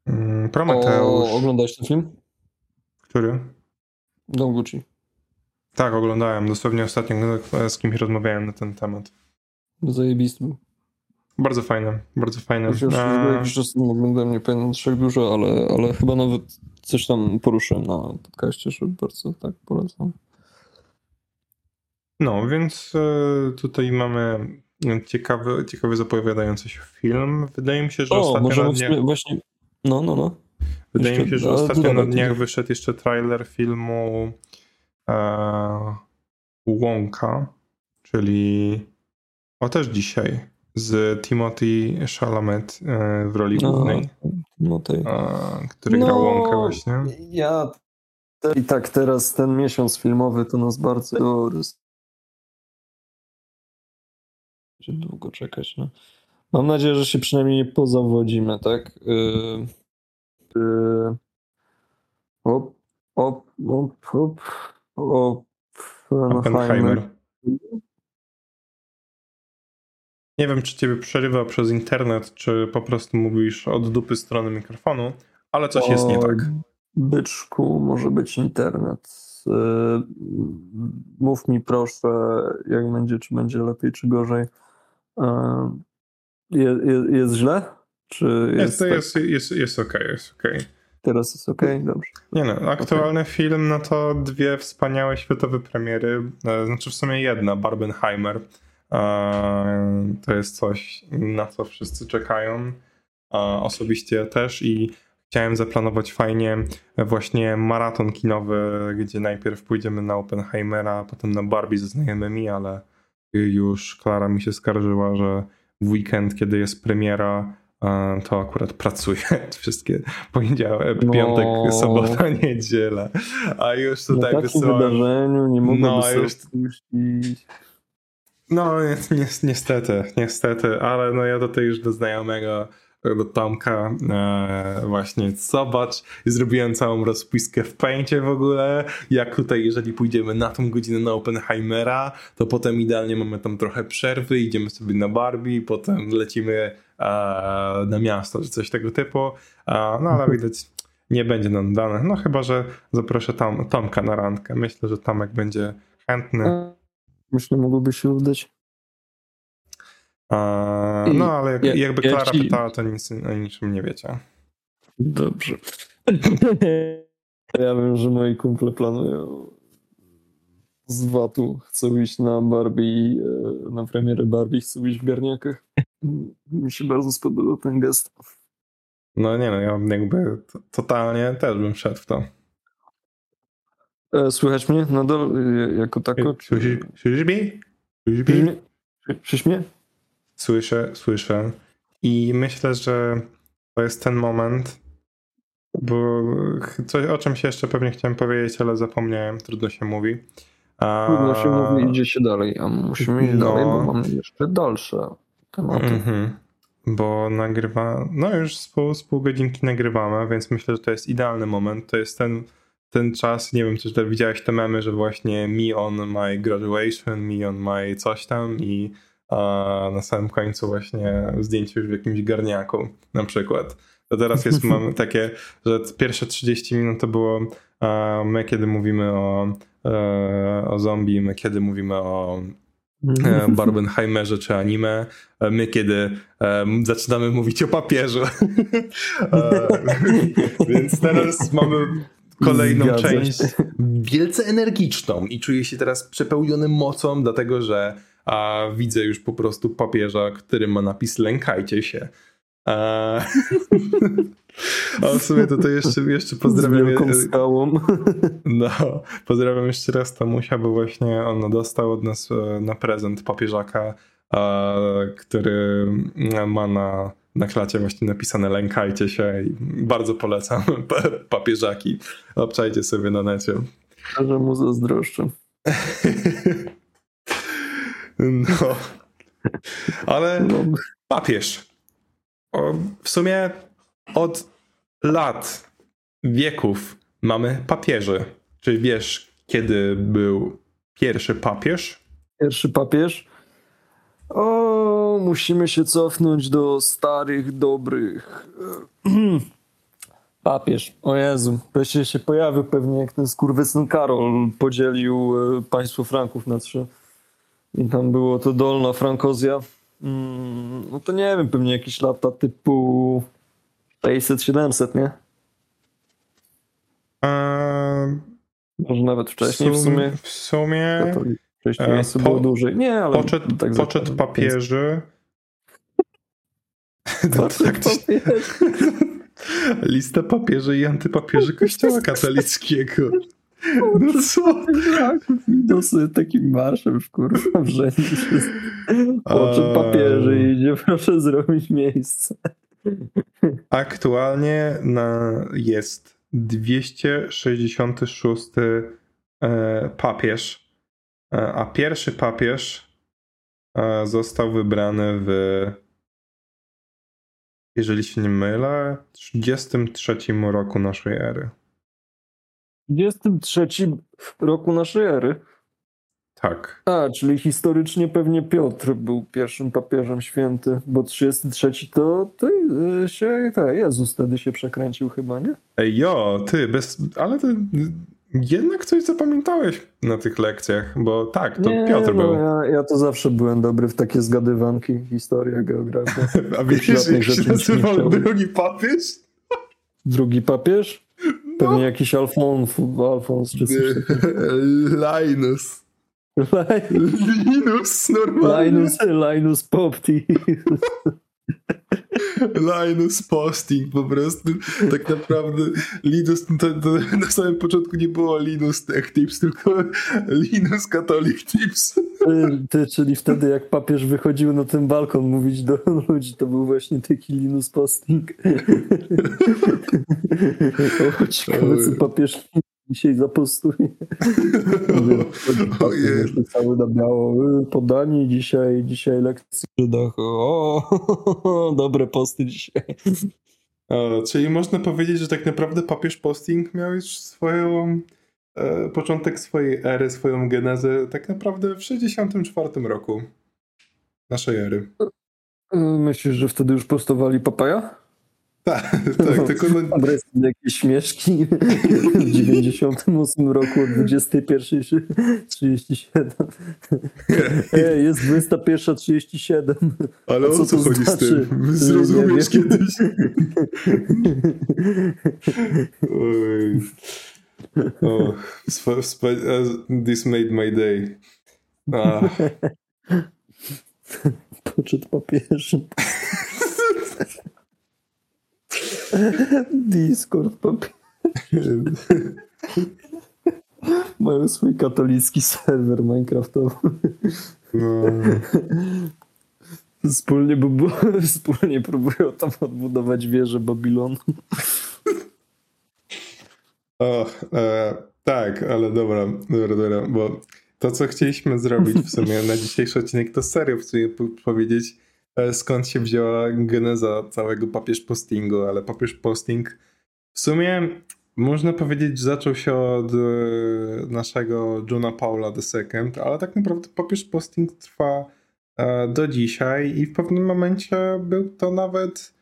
Mm, Prometeusz. O, oglądałeś ten film? Który? Dom Gucci. Tak, oglądałem. Dosłownie ostatnio z kimś rozmawiałem na ten temat. Zajebisty był. Bardzo fajne, bardzo fajne. Już, już E, jakiś czas oglądałem, nie pamiętam trzech dużo, ale, ale chyba nawet coś tam poruszyłem na podcaście, że bardzo tak polecam. No, więc e, tutaj mamy ciekawy, ciekawy zapowiadający się film. Wydaje mi się, że O, ostatnio na dniach, właśnie... No, no, no. Wydaje mi Jeszcze- się, że ostatnio na dniach wyszedł jeszcze trailer filmu e, Wonka, czyli o też dzisiaj z Timothy Chalamet e, w roli No, głównej, no e, który grał Wonkę właśnie. Ja te, i tak teraz ten miesiąc filmowy to nas bardzo roz... Będzie długo czekać, no. Mam nadzieję, że się przynajmniej nie pozawodzimy, tak? Yy, yy, op, op, op, op, op, Oppenheimer. Nie wiem, czy ciebie przerywa przez internet, czy po prostu mówisz od dupy strony mikrofonu, ale coś jest nie O, tak. Byczku, może być internet. Yy, Mów mi proszę, jak będzie, czy będzie lepiej, czy gorzej. Yy, Je, je, jest źle? Czy jest, Jest, to tak? jest, jest, jest okej, jest okej. teraz jest ok? Dobrze. Nie no, aktualny film, no to dwie wspaniałe światowe premiery, e, znaczy w sumie jedna, Barbenheimer. E, To jest coś, na co wszyscy czekają. E, Osobiście też i chciałem zaplanować fajnie właśnie maraton kinowy, gdzie najpierw pójdziemy na Oppenheimera, a potem na Barbie ze znajomymi, ale już Klara mi się skarżyła, że w weekend, kiedy jest premiera, e, to akurat pracuję wszystkie poniedziałek, No. piątek, sobota, niedziela. A już Na tutaj takim wysyłałem. wydarzeniu nie mogłoby No, sobie już-. No, ni- ni- niestety, niestety, ale no ja tutaj już do znajomego, do Tomka e, właśnie zobacz, zrobiłem całą rozpiskę w pęcie w ogóle, jak tutaj jeżeli pójdziemy na tą godzinę na Oppenheimera, to potem idealnie mamy tam trochę przerwy, idziemy sobie na Barbie, potem lecimy e, na miasto, czy coś tego typu, e, no ale widać nie będzie nam dane, no chyba, że zaproszę Tom, Tomka na randkę, myślę, że Tomek będzie chętny. Myślę, mogłoby się udać. I no, ale jak, ja- jakby ja Klara ci- pytała, to nic o niczym nie wiecie. Dobrze. Ja wiem, że moi kumple planują z VAT-u. Chcą iść na Barbie, e, na premierę Barbie, chcą iść w garniakach. Mi się bardzo spodobał ten gest. No nie no, ja jakby totalnie też bym szedł w to. E, Słychać mnie nadal e, jako tako? Słyszysz słyszysz mnie? Słyszysz mnie? Słyszysz mnie? Słyszę, słyszę. I myślę, że to jest ten moment, bo coś o czymś jeszcze pewnie chciałem powiedzieć, ale zapomniałem, trudno się mówi. A... Trudno się mówi, idzie się dalej, a musimy iść No. dalej, bo mamy jeszcze dalsze tematy. Mhm. Bo nagrywa, no już z pół, z pół godzinki nagrywamy, więc myślę, że to jest idealny moment. To jest ten, ten czas, nie wiem, czy widziałeś te memy, że właśnie me on my graduation, me on my coś tam i a na samym końcu właśnie zdjęcie już w jakimś garniaku na przykład. To teraz jest mamy takie, że pierwsze 30 minut to było my kiedy mówimy o, e, o zombie, my kiedy mówimy o e, Barbenheimerze czy anime, e, my kiedy zaczynamy mówić o papieżu. Więc teraz mamy kolejną Zgadza część wielce energiczną i czuję się teraz przepełniony mocą, dlatego że a, widzę już po prostu papieża, który ma napis lękajcie się. A, a w sumie to, to jeszcze, jeszcze Z pozdrawiam. wielką skałą. No, pozdrawiam jeszcze raz Tamusia, bo właśnie on dostał od nas e, na prezent papieżaka, który ma na, na klacie właśnie napisane lękajcie się i bardzo polecam pa- papieżaki. Obczajcie sobie na necie. Że mu zazdroszczę. No. Ale No, papież. W sumie od lat, wieków mamy papieży. Czy wiesz, kiedy był pierwszy papież? Pierwszy papież. O, musimy się cofnąć do starych, dobrych. Papież. O Jezu. Wreszcie się pojawił pewnie jak ten skurwysyn Karol podzielił e, państwo Franków na trzy. I tam było to Dolna Frankozja. Mm, no to nie wiem, pewnie jakieś lata typu 600-700, nie? Eee, Może nawet wcześniej w sumie. W sumie Katolik- Wcześniej e, po- było dłużej. Nie, ale poczet, tak poczet zakładam. papieży. Poczet tak, papieży. Lista papieży i antypapieży kościoła katolickiego. No co? Idą sobie takim marszem w kurwa w. Poczet papieży idzie, proszę zrobić miejsce. Aktualnie na, jest 266 e, papież, a pierwszy papież e, został wybrany w, jeżeli się nie mylę, 33 roku naszej ery. W 23 roku naszej ery. Tak. A, czyli historycznie pewnie Piotr był pierwszym papieżem święty, bo 33 to, to y, się, tak, Jezus wtedy się przekręcił chyba, nie? Ej, jo, ty, bez, ale ty jednak coś zapamiętałeś na tych lekcjach, bo tak, to nie, Piotr no, był. Ja, ja to zawsze byłem dobry w takie zgadywanki, historia, geografia. A wiesz, jak się nazywał drugi papież? Drugi papież? Pewnie jakiś Alfons, Alfons czy coś. Linus. Linus, normalnie. Linus, Linus Popti. Linus Posting po prostu. Tak naprawdę Linus, to, to na samym początku nie było Linus Tech Tips, tylko Linus Catholic Tips. Ty, czyli wtedy jak papież wychodził na ten balkon mówić do ludzi, to był właśnie taki Linus Posting. o, ciekawe co papież dzisiaj zapostuje. Ojej. Cały na biało. y, Podanie dzisiaj, dzisiaj lekcji w Żydach. O, dobre posty dzisiaj. O, czyli można powiedzieć, że tak naprawdę papież Posting miał już swoją e, początek swojej ery, swoją genezę tak naprawdę w 64 roku naszej ery. Y, Myślisz, że wtedy już postowali papaja? Tak, tak, tylko no, Adres jakieś śmieszki w 98 roku o 21.37. Ej, jest 21.37. ale o co co chodzi z znaczy? tym? Nie Zrozumiesz kiedyś. Oj. O, spo, spo, uh, this made my day. A, Poczet papieży. Discord. Mają swój katolicki serwer Minecraftowy. no. Wspólnie, bu- wspólnie próbują tam odbudować wieżę Babilonu. O, e, tak, ale dobra, dobra, dobra, bo to, co chcieliśmy zrobić w sumie na dzisiejszy odcinek, to serio w sumie po- powiedzieć, skąd się wzięła geneza całego papież postingu, ale papież posting w sumie można powiedzieć, że zaczął się od e, naszego Johna Paula II, ale tak naprawdę papież posting trwa e, do dzisiaj i w pewnym momencie był to nawet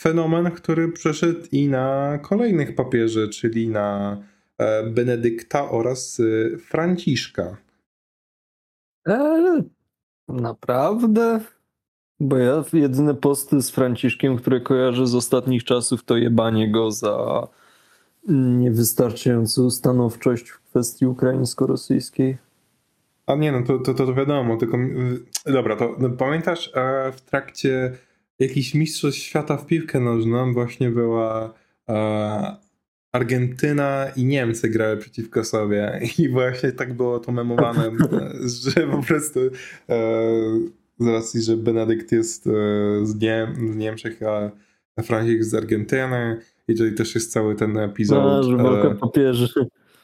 fenomen, który przeszedł i na kolejnych papieży, czyli na e, Benedykta oraz e, Franciszka. Eee, naprawdę? Bo ja jedyne posty z Franciszkiem, które kojarzę z ostatnich czasów, to jebanie go za niewystarczającą stanowczość w kwestii ukraińsko-rosyjskiej. A nie, no to, to, to wiadomo, tylko dobra, to no, pamiętasz e, w trakcie jakichś mistrzostw świata w piłkę nożną właśnie była e, Argentyna i Niemcy grały przeciwko sobie i właśnie tak było to memowane, że po prostu e, z racji, że Benedykt jest e, z, Niem- z Niemczech, a Franciszek z Argentyny i tutaj też jest cały ten epizod. No, że walka e, papieży.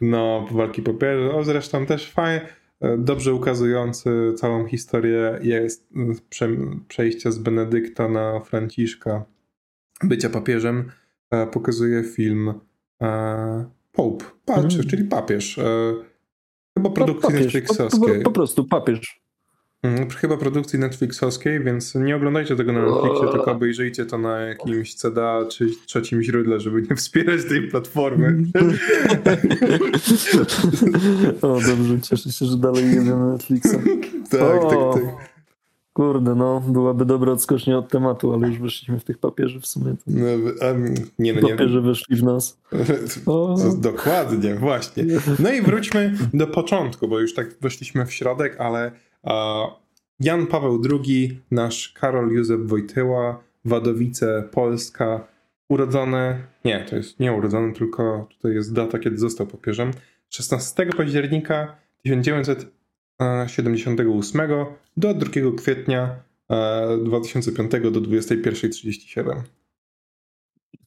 no, walki papieży. O, zresztą też fajnie, e, dobrze ukazujący całą historię jest prze, przejścia z Benedykta na Franciszka, bycia papieżem, e, pokazuje film e, Pope, pa, czy, Mm. czyli papież. E, chyba produkcji papież, po, po, po prostu papież. Mm, Chyba produkcji Netflixowskiej, więc nie oglądajcie tego na Netflixie, tylko obejrzyjcie to na jakimś CDA czy trzecim źródle, żeby nie wspierać tej platformy. o, dobrze, cieszę się, że dalej nie wiem Netflixa. tak, O, tak, tak. Kurde, no, byłaby dobra odskocznia od tematu, ale już weszliśmy w tych papieży w sumie. No, em, nie, no nie. Papieże weszli w nas. O. Dokładnie, właśnie. No i wróćmy do początku, bo już tak weszliśmy w środek, ale Jan Paweł II, nasz Karol Józef Wojtyła, Wadowice, Polska, urodzony, nie, to jest nie urodzony, tylko tutaj jest data, kiedy został papieżem. 16 października 1978 do 2 kwietnia e, 2005 do 21.37.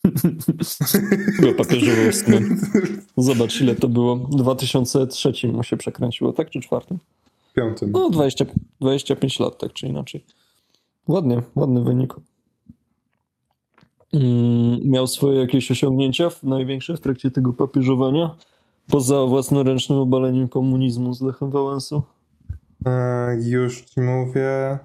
Chyba papieżował w sumie. Zobacz, ile to było. W 2003 mu się przekręciło, tak? Czy czwartym? Piątym. No, 20, 25 lat, tak czy inaczej. Ładnie, ładny wynik. Mm, miał swoje jakieś osiągnięcia największe w trakcie tego papieżowania? Poza własnoręcznym obaleniem komunizmu z Lechem Wałęsą? E, już ci mówię.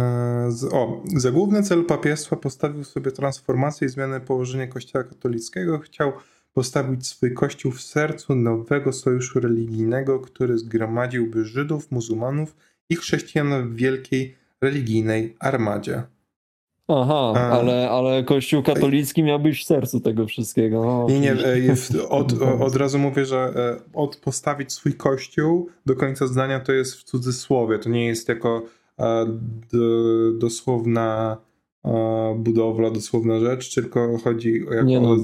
E, z, o, za główny cel papiestwa postawił sobie transformację i zmianę położenia Kościoła katolickiego. Chciał postawić swój kościół w sercu nowego sojuszu religijnego, który zgromadziłby Żydów, muzułmanów i chrześcijan w wielkiej religijnej armadzie. Aha, A. ale, ale Kościół katolicki miał być w sercu tego wszystkiego. No, Nie, nie, e, od, o- od razu mówię, że e, od postawić swój kościół do końca zdania to jest w cudzysłowie. To nie jest jako e, dosłowna budowla, dosłowna rzecz, tylko chodzi o, jako no.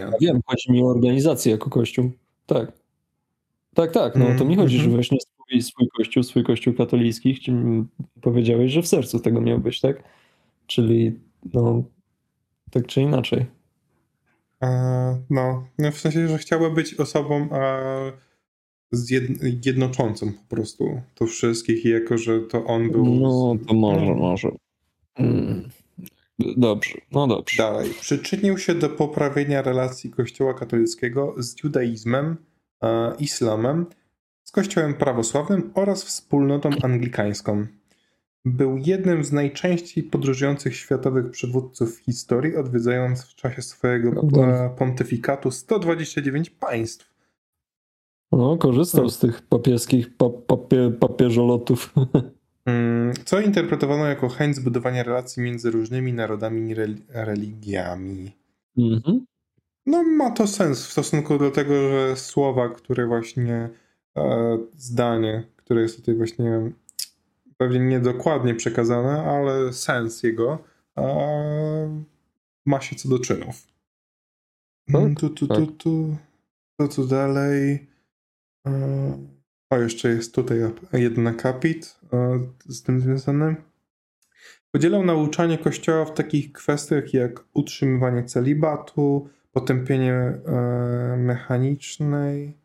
Ja wiem, chodzi mi o organizację jako kościół. Tak. Tak, tak. No to mi chodzi, że Mhm. właśnie swój, swój kościół, swój kościół katolicki, powiedziałeś, że w sercu tego miał być, tak? Czyli no tak czy inaczej. E, no, no, w sensie, że chciałby być osobą e, zjed, jednoczącą po prostu to wszystkich i jako, że to on był... No to może, No. może. Mm. Dobrze, no dobrze. Dalej. Przyczynił się do poprawienia relacji Kościoła katolickiego z judaizmem, e, islamem, z Kościołem prawosławnym oraz wspólnotą anglikańską. Był jednym z najczęściej podróżujących światowych przywódców w historii, odwiedzając w czasie swojego Prawda. e, pontyfikatu 129 państw. No, korzystał z tych papieskich pa, papie, papieżolotów. Mm, Co interpretowano jako chęć zbudowania relacji między różnymi narodami i rel- religiami. Mhm. No, ma to sens w stosunku do tego, że słowa, które właśnie e, zdanie, które jest tutaj właśnie pewnie niedokładnie przekazane, ale sens jego e, ma się co do czynów. Mm, Tu, tu, tu, tak. tu, co tu dalej? E, o, jeszcze jest tutaj jeden akapit z tym związany. Podzielał nauczanie Kościoła w takich kwestiach jak utrzymywanie celibatu, potępienie e, mechanicznej.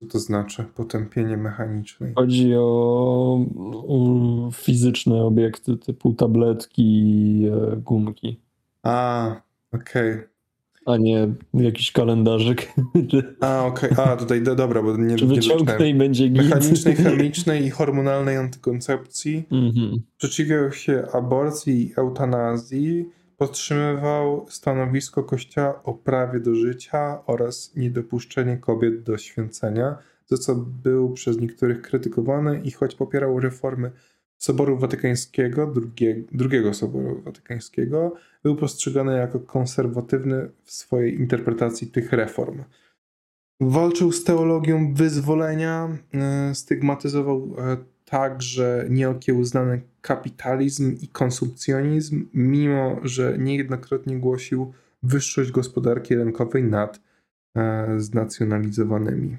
Co to znaczy potępienie mechanicznej? Chodzi o, o fizyczne obiekty typu tabletki, e, gumki, A, okej. A nie jakiś kalendarzyk. A, okej. A, tutaj, do, dobra, bo nie, Czy wyciągnę będzie git? Mechanicznej, chemicznej i hormonalnej antykoncepcji. Mhm. Sprzeciwiał się aborcji i eutanazji. Podtrzymywał stanowisko Kościoła o prawie do życia oraz niedopuszczenie kobiet do święcenia, za co był przez niektórych krytykowany i choć popierał reformy Soboru Watykańskiego, drugie, drugiego Soboru Watykańskiego, był postrzegany jako konserwatywny w swojej interpretacji tych reform. Walczył z teologią wyzwolenia, e, stygmatyzował e, także nieokiełznany kapitalizm i konsumpcjonizm, mimo że niejednokrotnie głosił wyższość gospodarki rynkowej nad e, znacjonalizowanymi.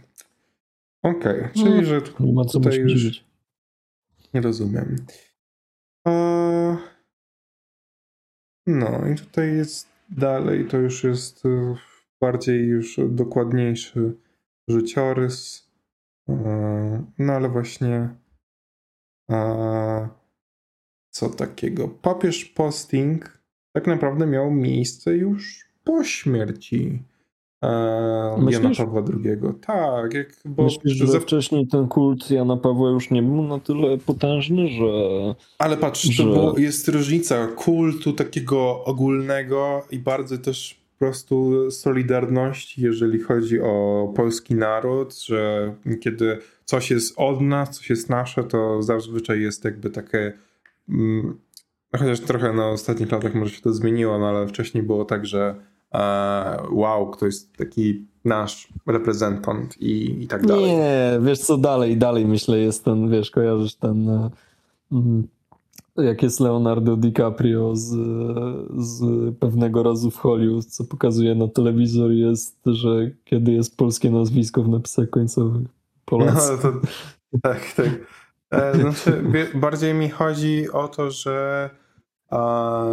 Okej, czyli No, że tutaj się już rozumiem. E, No i tutaj jest dalej, to już jest e, bardziej już dokładniejszy życiorys. No ale właśnie co takiego? Papież posting tak naprawdę miał miejsce już po śmierci e, Jana Myślisz? Pawła II. Tak, jak, bo Myślisz, że za- wcześniej ten kult Jana Pawła już nie był na tyle potężny, że Ale patrz, to że- było, jest różnica kultu takiego ogólnego i bardzo też po prostu solidarności, jeżeli chodzi o polski naród, że kiedy coś jest od nas, coś jest nasze, to zazwyczaj jest jakby takie. Mm, chociaż trochę na ostatnich latach może się to zmieniło, no ale wcześniej było tak, że wow, to jest taki nasz reprezentant i, i tak dalej. Nie, wiesz co dalej, dalej myślę jest ten, wiesz, kojarzysz ten e, mm, jak jest Leonardo DiCaprio z, z pewnego razu w Hollywood, co pokazuje na telewizor, jest, że kiedy jest polskie nazwisko w napisach końcowych. Polacy. No, to, tak, tak. E, znaczy, bardziej mi chodzi o to, że a,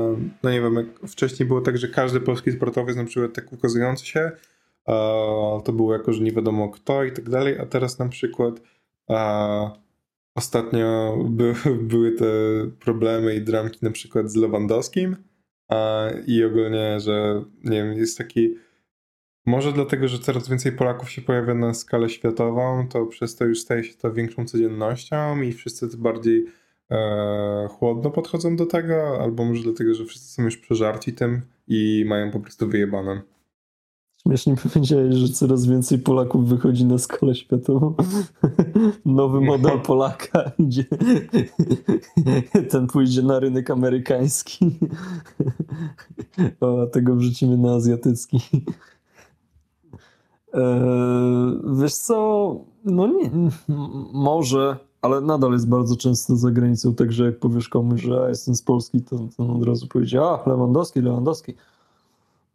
no nie wiem, wcześniej było tak, że każdy polski sportowiec na przykład tak ukazujący się a, to było jako, że nie wiadomo kto i tak dalej, a teraz na przykład a, ostatnio by, były te problemy i dramki na przykład z Lewandowskim i ogólnie, że nie wiem, jest taki może dlatego, że coraz więcej Polaków się pojawia na skalę światową, to przez to już staje się to większą codziennością i wszyscy bardziej chłodno podchodzą do tego, albo może dlatego, że wszyscy są już przeżarci tym i mają po prostu wyjebane. Śmiesznie powiedziałeś, że coraz więcej Polaków wychodzi na skalę światową. Nowy model Polaka idzie. Ten pójdzie na rynek amerykański. A tego wrzucimy na azjatycki. Eee, wiesz co, no nie, może, ale nadal jest bardzo często za granicą, także jak powiesz komuś, że jestem z Polski, to, to on od razu powiedzie, a Lewandowski, Lewandowski.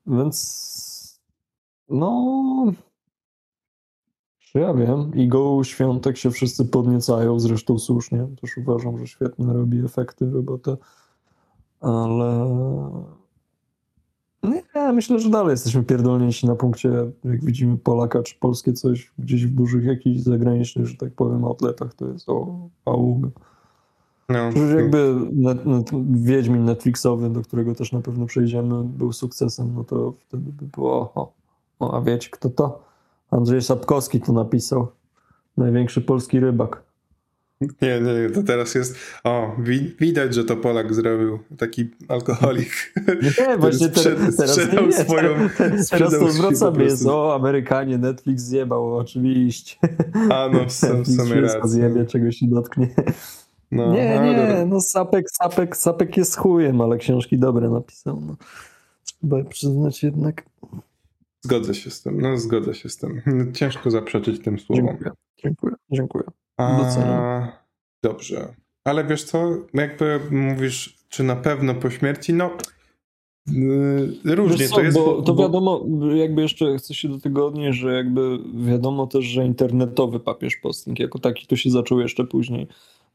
Więc no, ja wiem, Igą Świątek się wszyscy podniecają, zresztą słusznie, też uważam, że świetnie robi efekty, robotę, ale nie, myślę, że dalej jesteśmy pierdolnięci na punkcie, jak widzimy Polaka czy polskie coś gdzieś w dużych jakichś zagranicznych, że tak powiem, outletach, to jest o, auga. No, jakby net, net, Wiedźmin Netflixowy, do którego też na pewno przejdziemy, był sukcesem, no to wtedy by było, o, o a wiecie kto to? Andrzej Sapkowski to napisał. Największy polski rybak. Nie, nie, to teraz jest. O, wi- widać, że to Polak zrobił taki alkoholik. Nie, właśnie sprzed- teraz, teraz, sprzedał nie, swoją- teraz sprzedał to się po zwracamy jest, o Amerykanie, Netflix zjebał, oczywiście. A no, w w sumie rację. zjebie, czego się dotknie. No, nie, no, nie, dobra. no Sapek, Sapek, Sapek jest chujem, ale książki dobre napisał. No. Trzeba przyznać jednak. Zgodzę się z tym, no zgodzę się z tym. Ciężko zaprzeczyć tym słowom. Dziękuję, dziękuję, dziękuję. A, dobrze. Ale wiesz co, jakby mówisz, czy na pewno po śmierci, no yy, różnie co, to jest. bo, to bo- wiadomo, jakby jeszcze chcę się do tego odnieść, że jakby wiadomo też, że internetowy papież posting jako taki to się zaczął jeszcze później.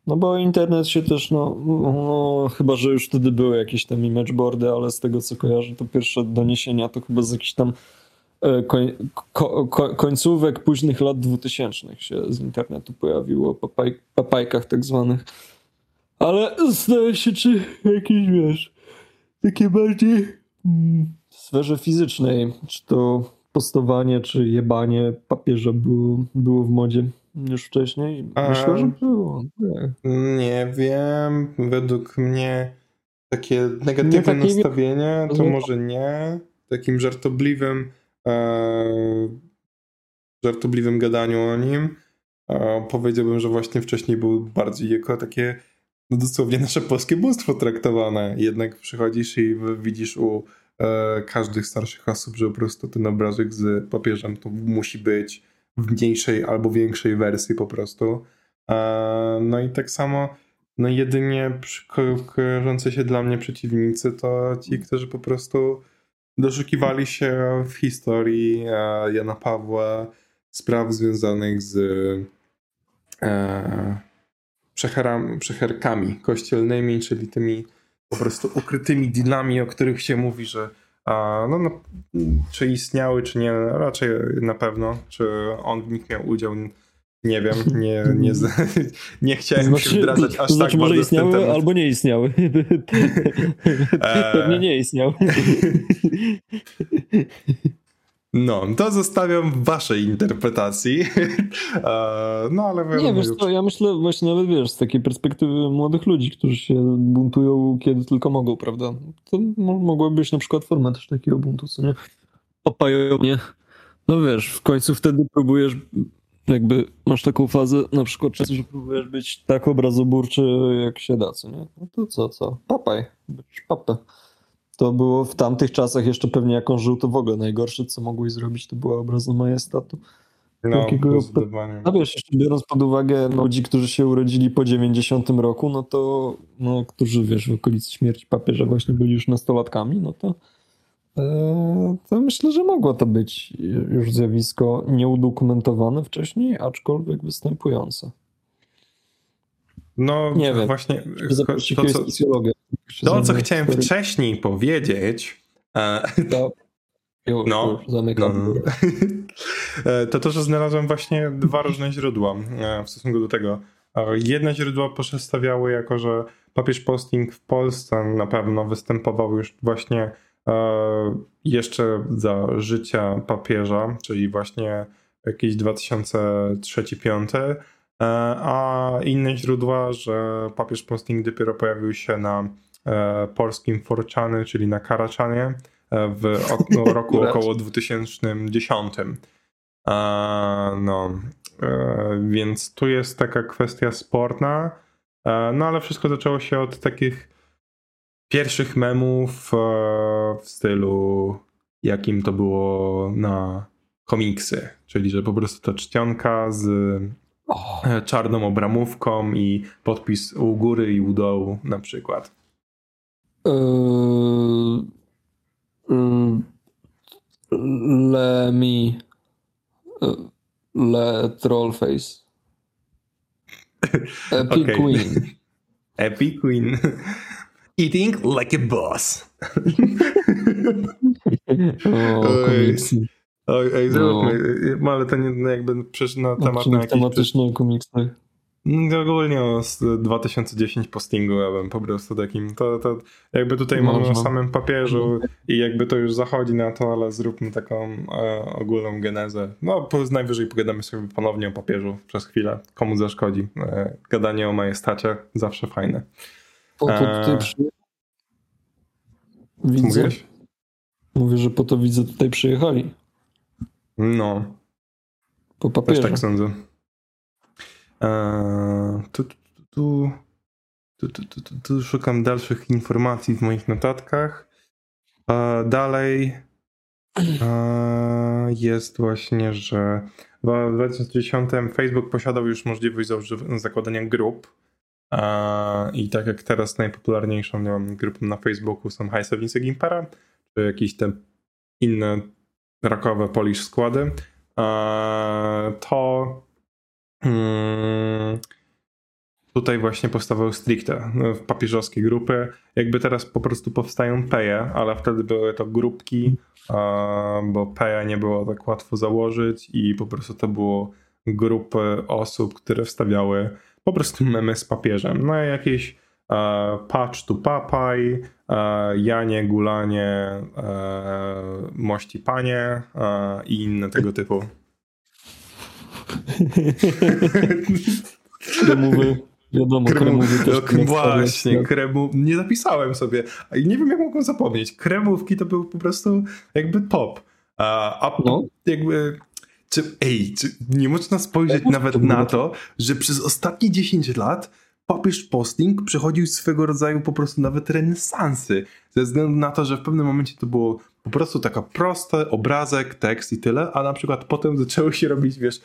No bo internet się też, no, no chyba, że już wtedy były jakieś tam imageboardy, ale z tego co kojarzę, to pierwsze doniesienia to chyba z jakichś tam koń, ko, ko, końcówek późnych lat 2000 się z internetu pojawiło, papaj, papajkach tak zwanych. Ale zdaje się, czy jakieś, wiesz, takie bardziej mm, w sferze fizycznej, czy to postowanie, czy jebanie papieża było, było w modzie już wcześniej? Myślę, że było. Tak. Nie wiem, według mnie takie negatywne Nie nastawienie to Nie- może nie. Takim żartobliwym e, żartobliwym gadaniu o nim e, powiedziałbym, że właśnie wcześniej był bardziej jako takie no dosłownie nasze polskie bóstwo traktowane. Jednak przychodzisz i widzisz u e, każdych starszych osób, że po prostu ten obrazek z papieżem to musi być w mniejszej albo większej wersji po prostu. E, No i tak samo, no jedynie ko- się dla mnie przeciwnicy to ci, którzy po prostu doszukiwali się w historii e, Jana Pawła spraw związanych z e, przecherkami kościelnymi, czyli tymi po prostu ukrytymi dealami, o których się mówi, że no, no, czy istniały, czy nie, raczej na pewno, czy on w nich miał udział, nie wiem, nie, nie, nie chciałem się wdrażać aż to znaczy tak może bardzo w ten istniały, temat. albo nie istniały. Eee. Pewnie nie istniały. No, to zostawiam w waszej interpretacji. E, no, ale wiadomo, Nie, wiesz co, ja myślę właśnie nawet, wiesz, z takiej perspektywy młodych ludzi, którzy się buntują kiedy tylko mogą, prawda? To mo- mogła być na przykład forma też takiego buntu, co nie? Opają mnie. No wiesz, w końcu wtedy próbujesz, jakby masz taką fazę na przykład często, że próbujesz być tak obrazoburczy jak się da, co nie? No to co, co? Papaj, być papę. To było w tamtych czasach jeszcze pewnie jak on żył, to w ogóle najgorsze, co mogłeś zrobić, to była obraza majestatu. No, Takiego-. No wiesz, jeszcze biorąc pod uwagę ludzi, którzy się urodzili po 90 roku, no to, no, którzy wiesz, w okolicy śmierci papieża właśnie byli już nastolatkami, no to, to myślę, że mogło to być już zjawisko nieudokumentowane wcześniej, aczkolwiek występujące. No, Nie wiem. właśnie to, co, to, co chciałem wcześniej powiedzieć, e, To, już, No, już zamykam. No. E, To to, że znalazłem właśnie dwa różne źródła e, w stosunku do tego. E, Jedne źródła przedstawiały jako, że papież posting w Polsce na pewno występował już właśnie e, jeszcze za życia papieża, czyli właśnie jakiś 2003-2005, e, a inne źródła, że papież posting dopiero pojawił się na e, polskim Forczany, czyli na Karaczanie e, w no, roku około 2010. E, no, e, więc tu jest taka kwestia sporna, e, no ale wszystko zaczęło się od takich pierwszych memów e, w stylu jakim to było na komiksy, czyli że po prostu ta czcionka z e, czarną obramówką i podpis u góry i u dołu na przykład. Yy, yy, Le mi. yy, Le Trollface. Epic Okej. Queen. Epic Queen. Eating like a boss. O, Oj. ej, zróbmy, no, ale to nie no jakby przecież na temat na jakiś... tematyczny o komiksach. No, Ogólnie o z 2010 postingu ja bym po prostu takim, to, to jakby tutaj mamy Można. o samym papieżu i jakby to już zachodzi na to, ale zróbmy taką e, ogólną genezę. No, po, najwyżej pogadamy sobie ponownie o papieżu przez chwilę, komu zaszkodzi. E, gadanie o majestacie zawsze fajne. Po to eee. tutaj przy... Widzę. Mówiłeś? Mówię, że po to widzę tutaj przyjechali. No. Po papierze. Też tak sądzę. Eee, tu, tu, tu, tu, szukam dalszych informacji w moich notatkach. Eee, dalej jest właśnie, że w 2010 Facebook posiadał już możliwość zakładania grup i tak jak teraz najpopularniejszą nie grupą na Facebooku są High Seven Gimpera, czy jakieś te inne rockowe Polish składy, to mm, tutaj właśnie powstawały stricte no, papieżowskie grupy. Jakby teraz po prostu powstają peje, ale wtedy były to grupki, bo peja nie było tak łatwo założyć i po prostu to było grupy osób, które wstawiały po prostu memy z papieżem. No i jakieś e, patch to papaj, e, Janie, Gulanie, e, Mości Panie e, i inne tego typu. Kremowy. Wiadomo, kremowy też. no, właśnie, kremu. Nie zapisałem sobie. I nie wiem, jak mogłem zapomnieć. Kremówki to był po prostu jakby top. A, a No. jakby. Czy, ej, czy nie można spojrzeć nawet to na to, że przez ostatnie 10 lat papież posting przechodził swego rodzaju po prostu nawet renesansy. Ze względu na to, że w pewnym momencie to było po prostu taka prosty obrazek, tekst i tyle, a na przykład potem zaczęło się robić, wiesz,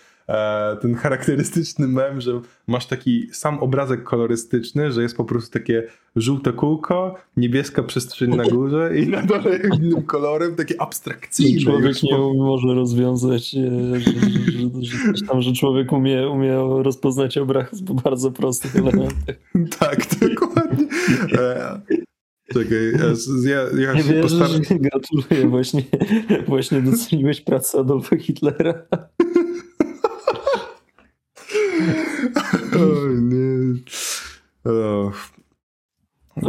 ten charakterystyczny mem, że masz taki sam obrazek kolorystyczny, że jest po prostu takie żółte kółko, niebieska przestrzeń na górze i na dole innym kolorem, takie abstrakcyjne. człowiek już nie po- może rozwiązać, e, że, że, że, tam, że człowiek umie, umie rozpoznać obraz po bardzo prostych elementach. Tak, dokładnie. E, czekaj, ja, ja, Nie się wierzysz, postaram... gratuluję, właśnie, właśnie doceniłeś pracę Adolfa Hitlera. Oj, nie. O.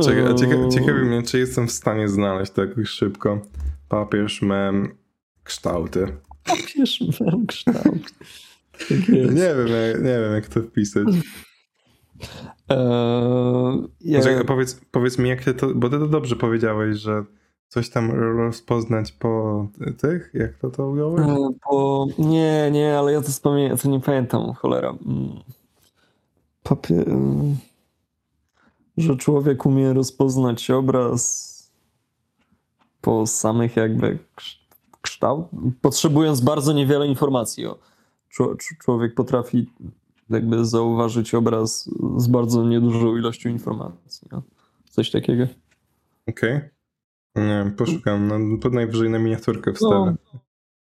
Czekaj, a cieka- ciekawi mnie, czy jestem w stanie znaleźć tak szybko papież, mem, kształty. Papież mam kształt. Tak. Nie wiem, jak, nie wiem jak to wpisać. Eee, ja, Czekaj, powiedz, powiedz mi, jak ty to, bo ty to dobrze powiedziałeś, że coś tam rozpoznać po tych, jak to to ująłeś? e, bo, nie, nie, ale ja to, wspomnę, to nie pamiętam, cholera. Mm. Papie... mm. Że człowiek umie rozpoznać obraz po samych jakby kształt, potrzebując bardzo niewiele informacji o czł- czł- człowiek potrafi jakby zauważyć obraz z bardzo niedużą ilością informacji. No? Coś takiego. Okej. Nie poszukam. No, to najwyżej na miniaturkę No, wstawię.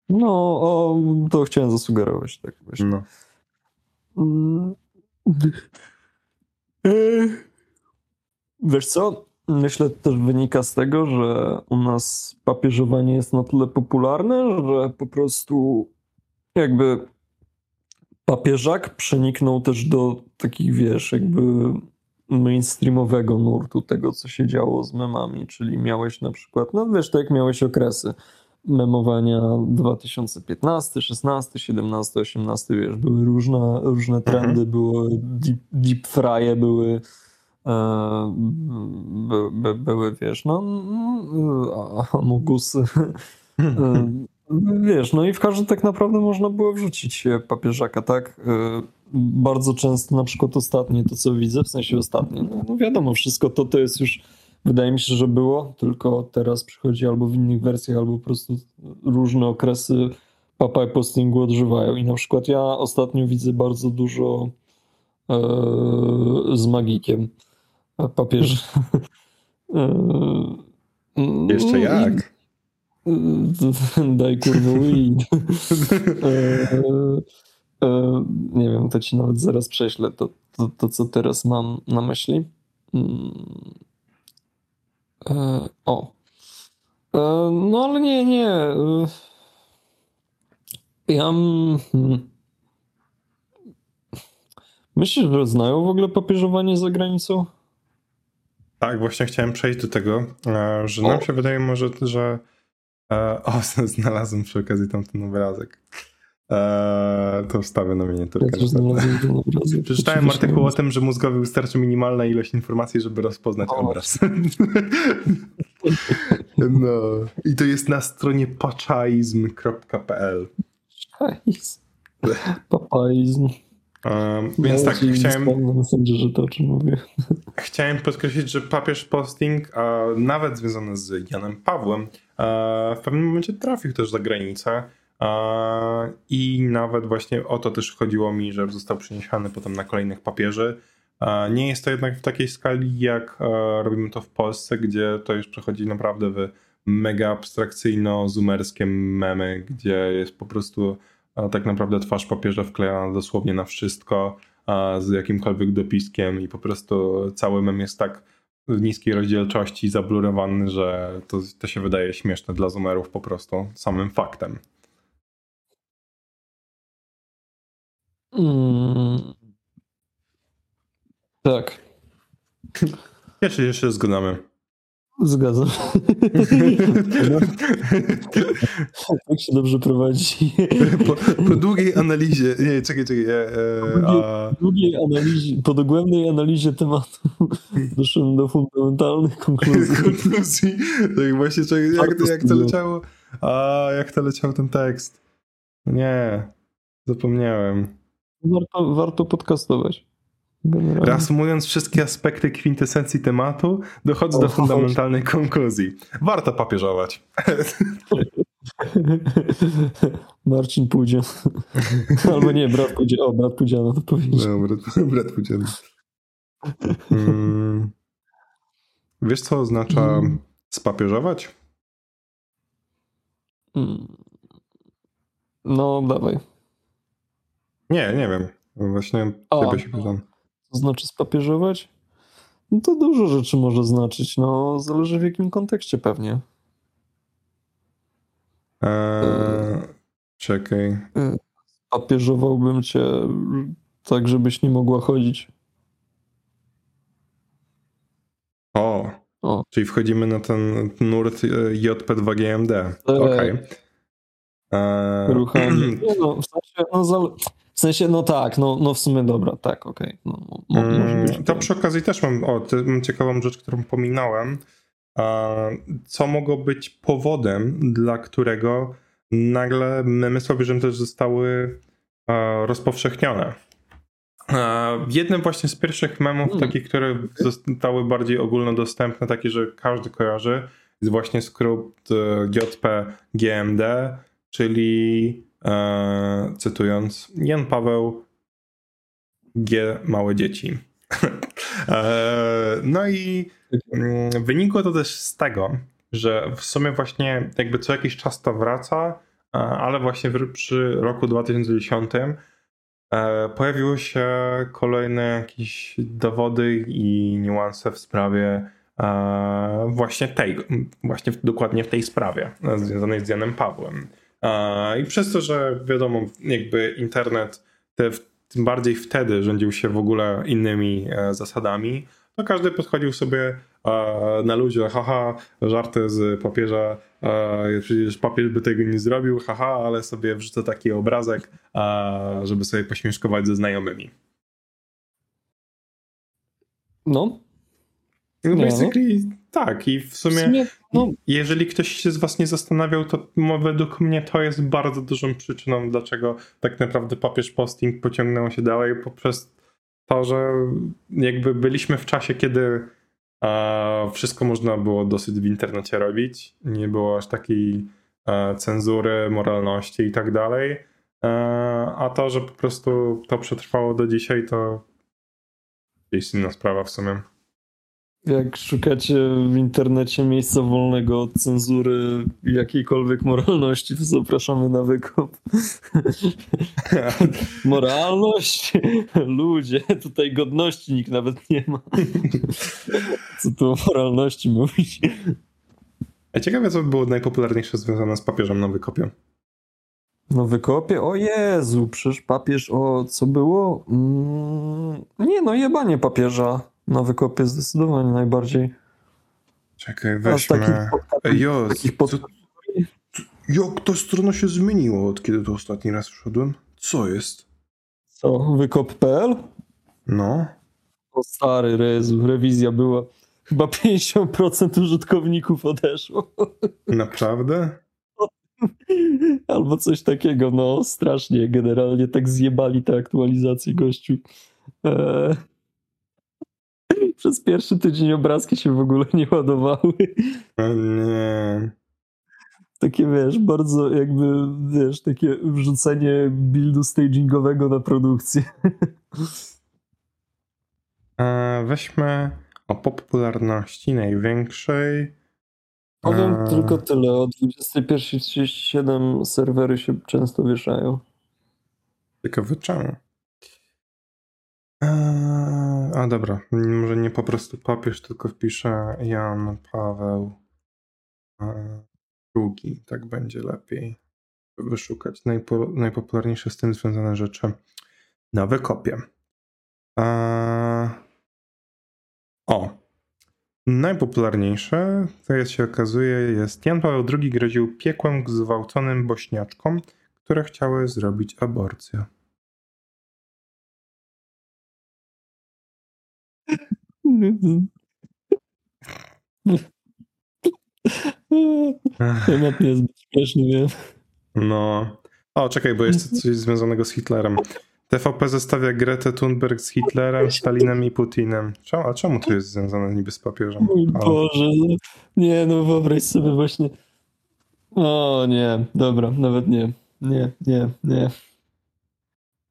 no o, to chciałem zasugerować. Tak właśnie. No. Mm. Wiesz co? Myślę też wynika z tego, że u nas papieżowanie jest na tyle popularne, że po prostu jakby papieżak przeniknął też do takich, wiesz, jakby mainstreamowego nurtu tego, co się działo z memami, czyli miałeś na przykład, no wiesz, tak jak miałeś okresy memowania 2015, 16, 17, 18, wiesz, były różne, różne trendy, były deep, deep frye, były e, by, by, były, wiesz, no a- amogusy. E, Wiesz, no i w każdy tak naprawdę można było wrzucić e, papieżaka, tak? E, Bardzo często, na przykład ostatnie, to co widzę, w sensie ostatnie, no, no wiadomo, wszystko to to jest już, wydaje mi się, że było, tylko teraz przychodzi albo w innych wersjach, albo po prostu różne okresy papa postingu odżywają. I na przykład ja ostatnio widzę bardzo dużo e, z magikiem papieża. E, Jeszcze no jak? Daj kurwa weed. E, e, nie wiem, to ci nawet zaraz prześlę to, to, to co teraz mam na myśli. Mm. E, o. E, no ale nie, nie. e, Ja. mm, hmm. Myślisz, że znają w ogóle papieżowanie za granicą? Tak, właśnie chciałem przejść do tego, e, że nam O. się wydaje może, że. E, O, znalazłem przy okazji tamten obrazek. E, To wstawię na Ja miniaturkę. ten obrazek. Przeczytałem artykuł o tym, że mózgowi wystarczy minimalna ilość informacji, żeby rozpoznać O. obraz. No. I to jest na stronie pachaizm.pl. Hajs. Papaizm. Um, więc tak, chciałem, Na Messengerze to, o czym mówię. chciałem podkreślić, że papież posting, a nawet związany z Janem Pawłem, e, w pewnym momencie trafił też za granicę. e, I nawet właśnie o to też chodziło mi, że został przeniesiony potem na kolejnych papieży. E, Nie jest to jednak w takiej skali, jak e, robimy to w Polsce, gdzie to już przechodzi naprawdę w mega abstrakcyjno-zumerskie memy, gdzie jest po prostu e, tak naprawdę twarz papieża wklejana dosłownie na wszystko z jakimkolwiek dopiskiem i po prostu cały mem jest tak w niskiej rozdzielczości zablurowany, że to, to się wydaje śmieszne dla zoomerów po prostu samym faktem. Mm. Tak, Jeszcze się zgadamy. Zgadzam. tak się dobrze prowadzi. po, po długiej analizie, nie, czekaj, czekaj, e, e, a, W długiej analizie, po dogłębnej analizie tematu doszedłem do fundamentalnych konkluzji. konkluzji, tak właśnie, czekaj, jak, to- jak to leciało, a jak to leciał ten tekst? Nie, zapomniałem. Warto, warto podcastować. Generalnie. Reasumując wszystkie aspekty kwintesencji tematu, dochodzę do O, fundamentalnej konkluzji. Warto papieżować. Marcin pójdzie. Albo nie, brat pójdzie. O, brat pójdzie, no to powiedział. No, brat, brat pójdziemy. Mm. Wiesz, co oznacza Mm. spapieżować? Mm. No, dawaj. Nie, nie wiem. Właśnie ciebie się pytam. To znaczy spapieżować? No to dużo rzeczy może znaczyć. No, zależy w jakim kontekście pewnie. Eee, czekaj. Papieżowałbym cię tak, żebyś nie mogła chodzić. O, O. czyli wchodzimy na ten nurt e, JP2GMD. Okej. Eee, Ruchanie. Nie no, w sensie, no, sensie, no tak, no, no w sumie dobra, tak, okej. No, mo- może Mm. To przy okazji też mam, o, mam ciekawą rzecz, którą pominąłem. Co mogło być powodem, dla którego nagle memy słabieżem też zostały rozpowszechnione. Jednym właśnie z pierwszych memów, Hmm. takich, które zostały bardziej ogólnodostępne, takie, że każdy kojarzy, jest właśnie skrót e, JPGMD, czyli e, cytując, Jan Paweł G. Małe dzieci. e, no i mm, wynikło to też z tego, że w sumie właśnie jakby co jakiś czas to wraca, e, ale właśnie przy roku 2010 e, pojawiły się kolejne jakieś dowody i niuanse w sprawie e, właśnie tej, właśnie dokładnie w tej sprawie związanej z Janem Pawłem. I przez to, że wiadomo, jakby internet, te, tym bardziej wtedy rządził się w ogóle innymi e, zasadami, to każdy podchodził sobie e, na ludzie, haha, żarty z papieża, e, przecież papież by tego nie zrobił, haha, ale sobie wrzucę taki obrazek, żeby sobie pośmieszkować ze znajomymi. No, No Nie, basically tak i w w sumie, sumie, no, jeżeli ktoś się z was nie zastanawiał, to według mnie to jest bardzo dużą przyczyną, dlaczego tak naprawdę papież posting pociągnął się dalej poprzez to, że jakby byliśmy w czasie, kiedy wszystko można było dosyć w internecie robić, nie było aż takiej cenzury, moralności i tak dalej, a to, że po prostu to przetrwało do dzisiaj, to jest inna sprawa w sumie. Jak szukacie w internecie miejsca wolnego od cenzury jakiejkolwiek moralności, to zapraszamy na wykop. Moralność? Ludzie, tutaj godności nikt nawet nie ma. Co tu o moralności mówić? A ciekawe, co by było najpopularniejsze związane z papieżem na wykopie. No wykopie? O Jezu, przecież papież, o co było? Mm, nie no, jebanie papieża na wykopie zdecydowanie najbardziej. Czekaj, takich weźmy. pod- Ej, Jo, takich pod- co- jak ta strona się zmieniła od kiedy to ostatni raz wszedłem? Co jest? Co, wykop.pl? No. O stary Rezu, rewizja była. Chyba 50% użytkowników odeszło. Naprawdę? Albo coś takiego, no strasznie. Generalnie tak zjebali te aktualizacje gościu. Eee... Przez pierwszy tydzień obrazki się w ogóle nie ładowały. O nie. Takie wiesz, bardzo jakby, wiesz, takie wrzucenie buildu stagingowego na produkcję. E, weźmy o popularności największej. Powiem Eee. tylko tyle, o 21.37 serwery się często wieszają. Ciekawe czemu. Eee, a dobra, może nie po prostu papież, tylko wpiszę Jan Paweł II. Tak będzie lepiej wyszukać najpo, najpopularniejsze z tym związane rzeczy na wykopie. Eee, o. Najpopularniejsze, to jest się okazuje, jest Jan Paweł II groził piekłem zgwałconym bośniaczkom, które chciały zrobić aborcję. Temat nie jest śmieszny, wiem. No. O, czekaj, bo jest coś związanego z Hitlerem. TVP zestawia Gretę Thunberg z Hitlerem, Stalinem i Putinem. Czemu, a czemu to jest związane niby z papieżem? A, Boże. no. Nie, no wyobraź sobie właśnie. O nie, dobra, nawet nie. Nie, nie, nie.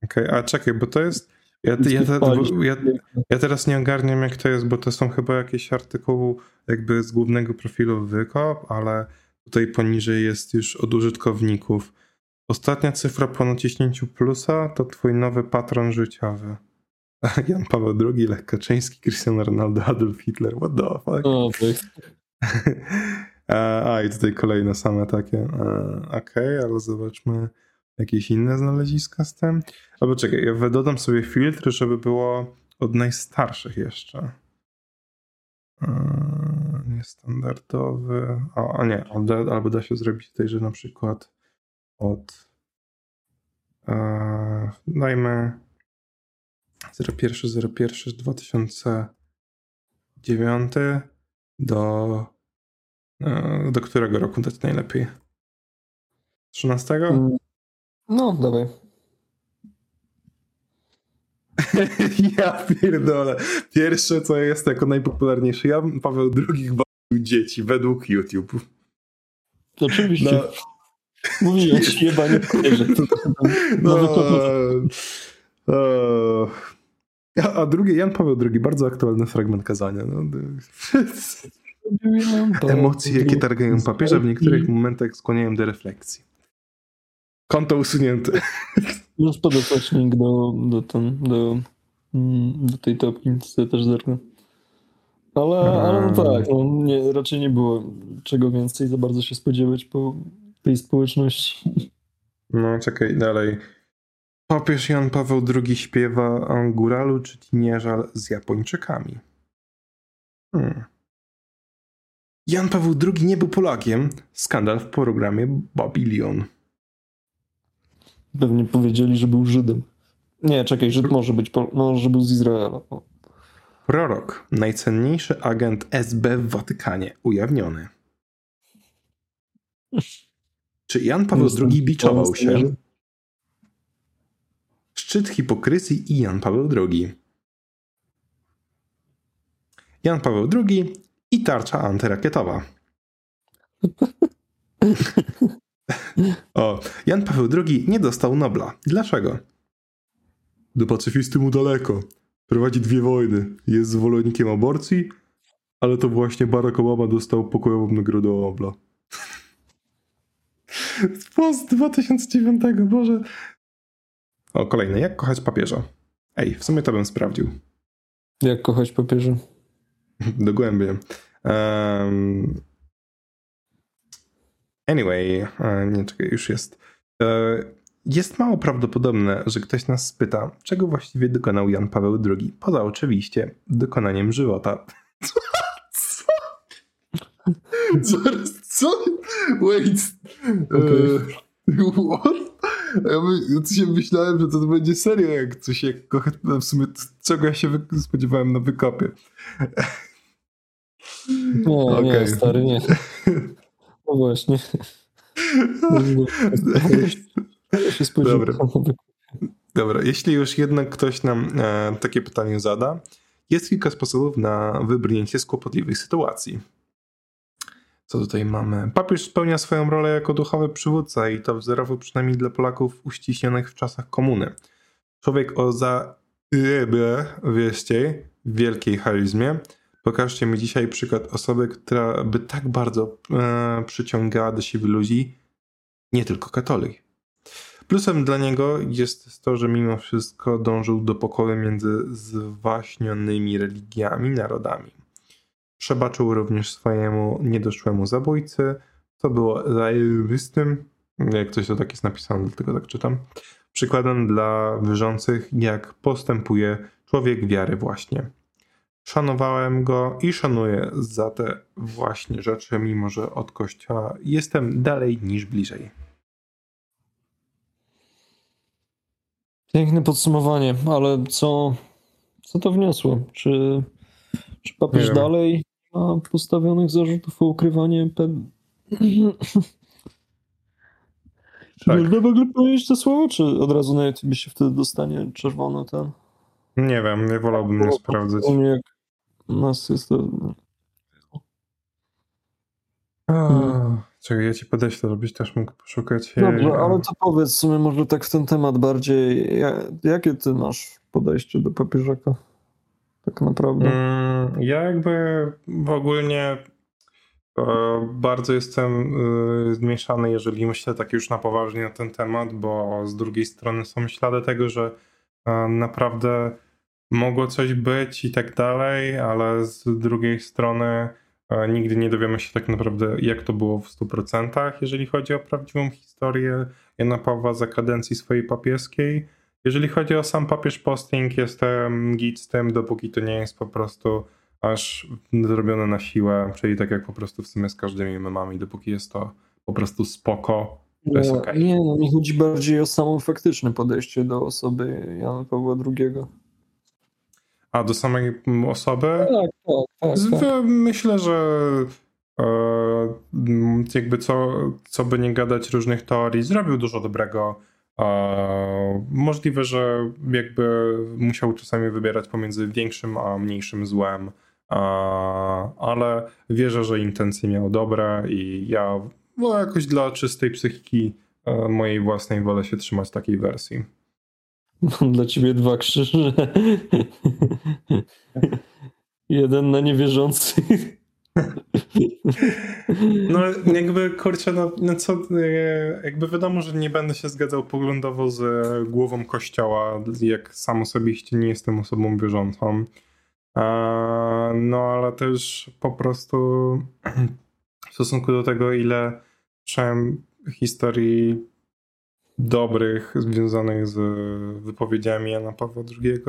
Okej, a czekaj, bo to jest. Ja, ja, ja, ja teraz nie ogarniam, jak to jest, bo to są chyba jakieś artykuły jakby z głównego profilu wykop, ale tutaj poniżej jest już od użytkowników. Ostatnia cyfra po naciśnięciu plusa to twój nowy patron życiowy. Jan Paweł II, Lech Kaczyński, Cristiano Ronaldo, Adolf Hitler. What the fuck? O, to jest... E, A, i tutaj kolejne same takie. E, Okej, ale zobaczmy jakieś inne znaleziska z tym. Albo czekaj, ja dodam sobie filtr, żeby było od najstarszych jeszcze. E, Niestandardowy. O, a nie, albo da się zrobić tutaj, że na przykład od. E, dajmy 01 01 2009 do E, Do którego roku dać najlepiej? 13? No, dawaj. ja pierdolę. Pierwsze, co jest jako najpopularniejsze. Ja Paweł II gwałcił dzieci według YouTube. Oczywiście. No, Mówiłem ci, chyba nie wierzę. No, e, a, a drugie, Jan Paweł II, bardzo aktualny fragment kazania. No, Emocje, jakie targają papieża, w niektórych momentach skłaniają do refleksji. Konto usunięte. Już podesłać link do, do, ten, do, mm, do tej topki, sobie też zerknę. Ale, ale no tak, no nie, raczej nie było czego więcej za bardzo się spodziewać po tej społeczności. No, czekaj, dalej. Papież Jan Paweł II śpiewa o góralu czy tinierza z Japończykami. Hmm. Jan Paweł II nie był Polakiem. Skandal w programie Babylon. Pewnie powiedzieli, że był Żydem. Nie, czekaj, Żyd może być, może był z Izraela. Prorok, najcenniejszy agent SB w Watykanie, ujawniony. Czy Jan Paweł II biczował się? Szczyt hipokryzji i Jan Paweł II. Jan Paweł II i tarcza antyrakietowa. o, Jan Paweł II nie dostał Nobla. Dlaczego? Do pacyfisty mu daleko. Prowadzi dwie wojny. Jest zwolennikiem aborcji, ale to właśnie Barack Obama dostał pokojową nagrodę Nobla. Post 2009, Boże. O, kolejny. Jak kochać papieża? Ej, w sumie to bym sprawdził. Jak kochać papieża? Dogłębnie. Um, anyway, e, nie czekaj, już jest. E, jest mało prawdopodobne, że ktoś nas spyta, czego właściwie dokonał Jan Paweł II, poza oczywiście dokonaniem żywota. Co? Zaraz, co? Wait. Okay. what? Ja, się myślałem, że to będzie serio, jak coś jak w sumie czego ja się spodziewałem na wykopie. Nie, okay. nie, stary, nie. No właśnie. Dobra. Dobra, jeśli już jednak ktoś nam e, takie pytanie zada, jest kilka sposobów na wybrnięcie z kłopotliwej sytuacji. Co tutaj mamy? Papież spełnia swoją rolę jako duchowy przywódca i to wzorowo przynajmniej dla Polaków uściśnionych w czasach komuny. Człowiek o za wieście, wielkiej charyzmie. Pokażcie mi dzisiaj przykład osoby, która by tak bardzo e, przyciągała do siebie ludzi, nie tylko katolik. Plusem dla niego jest to, że mimo wszystko dążył do pokoju między zwaśnionymi religiami, narodami. Przebaczył również swojemu niedoszłemu zabójcy, co było zajebistym, jak coś to tak jest napisane, dlatego tak czytam, przykładem dla wierzących, jak postępuje człowiek wiary właśnie. Szanowałem go i szanuję za te właśnie rzeczy, mimo że od kościoła jestem dalej niż bliżej. Piękne podsumowanie, ale co, co to wniosło? Czy, czy papież dalej ma postawionych zarzutów o ukrywanie ped... Tak. można w ogóle powiedzieć to słowo, czy od razu na YouTube się wtedy dostanie czerwony ten? Nie wiem, nie wolałbym nie sprawdzać. Jak nas jest to... Hmm. Czekaj, ja ci podeślę, żebyś też mógł poszukać. Dobrze, ale to powiedz sobie może tak w ten temat bardziej, jakie ty masz podejście do papieżaka? Tak naprawdę. Mm, ja jakby w ogólnie e, bardzo jestem e, zmieszany, jeżeli myślę tak już na poważnie na ten temat, bo z drugiej strony są ślady tego, że e, naprawdę mogło coś być i tak dalej, ale z drugiej strony Nigdy nie dowiemy się tak naprawdę, jak to było w 100%, jeżeli chodzi o prawdziwą historię Jana Pawła za kadencji swojej papieskiej. Jeżeli chodzi o sam papież posting, jestem git z tym, dopóki to nie jest po prostu aż zrobione na siłę, czyli tak jak po prostu w sumie z każdymi memami, dopóki jest to po prostu spoko, to jest okay. Nie, no mi chodzi bardziej o samo faktyczne podejście do osoby Jana Pawła II. A do samej osoby? Tak, tak, tak, tak. Myślę, że e, jakby co, co by nie gadać różnych teorii, zrobił dużo dobrego. E, możliwe, że jakby musiał czasami wybierać pomiędzy większym a mniejszym złem, e, ale wierzę, że intencje miał dobre i ja bo jakoś dla czystej psychiki e, mojej własnej wolę się trzymać takiej wersji. Mam dla ciebie dwa krzyże. Jeden na niewierzących. No jakby kurczę, no, no co, e, jakby wiadomo, że nie będę się zgadzał poglądowo z głową kościoła, jak sam osobiście nie jestem osobą wierzącą. No ale też po prostu w stosunku do tego, ile słyszałem historii dobrych związanych z wypowiedziami Jana Pawła II,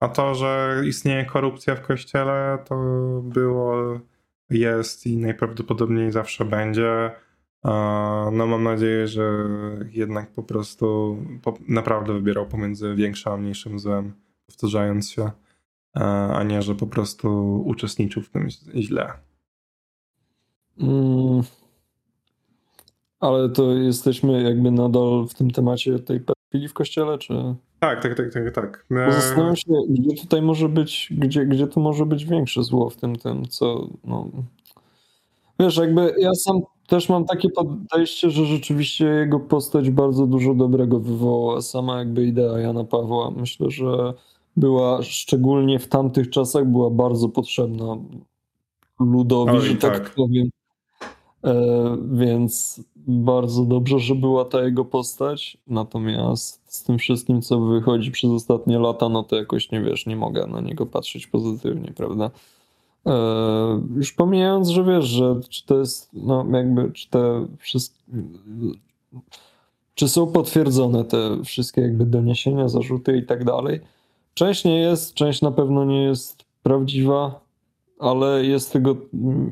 a to, że istnieje korupcja w kościele, to było, jest i najprawdopodobniej zawsze będzie. No mam nadzieję, że jednak po prostu naprawdę wybierał pomiędzy większym a mniejszym złem, powtarzając się, a nie, że po prostu uczestniczył w tym źle. Mm. Ale to jesteśmy jakby nadal w tym temacie tej pedofilii w kościele, czy... Tak, tak, tak, tak, tak. E... Zastanawiam się, gdzie tutaj może być, gdzie, gdzie tu może być większe zło w tym, tym, co, no... Wiesz, jakby ja sam też mam takie podejście, że rzeczywiście jego postać bardzo dużo dobrego wywołała. Sama jakby idea Jana Pawła. Myślę, że była szczególnie w tamtych czasach była bardzo potrzebna ludowi, Oj, że tak, tak powiem. E, więc bardzo dobrze, że była ta jego postać. Natomiast z tym wszystkim, co wychodzi przez ostatnie lata, no to jakoś nie wiesz, nie mogę na niego patrzeć pozytywnie, prawda? E, już pomijając, że wiesz, że czy to jest, no jakby, czy te wszystkie. Czy są potwierdzone te wszystkie jakby doniesienia, zarzuty i tak dalej? Część nie jest, część na pewno nie jest prawdziwa ale jest tego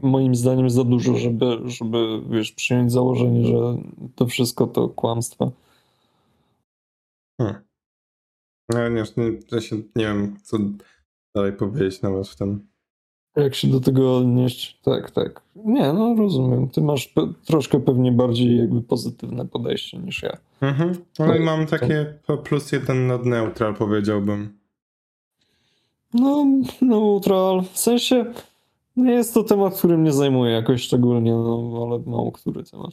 moim zdaniem za dużo, żeby, żeby wiesz, przyjąć założenie, że to wszystko to kłamstwo. Hmm. Ja nie, ja się nie wiem, co dalej powiedzieć nawet w tym. Jak się do tego odnieść? Tak, tak. Nie, no rozumiem. Ty masz pe troszkę pewnie bardziej jakby pozytywne podejście niż ja. Mhm. Ale tak, mam takie plus jeden nad neutral powiedziałbym. No, neutral. W sensie nie jest to temat, który mnie zajmuje jakoś szczególnie, no, ale mało który temat.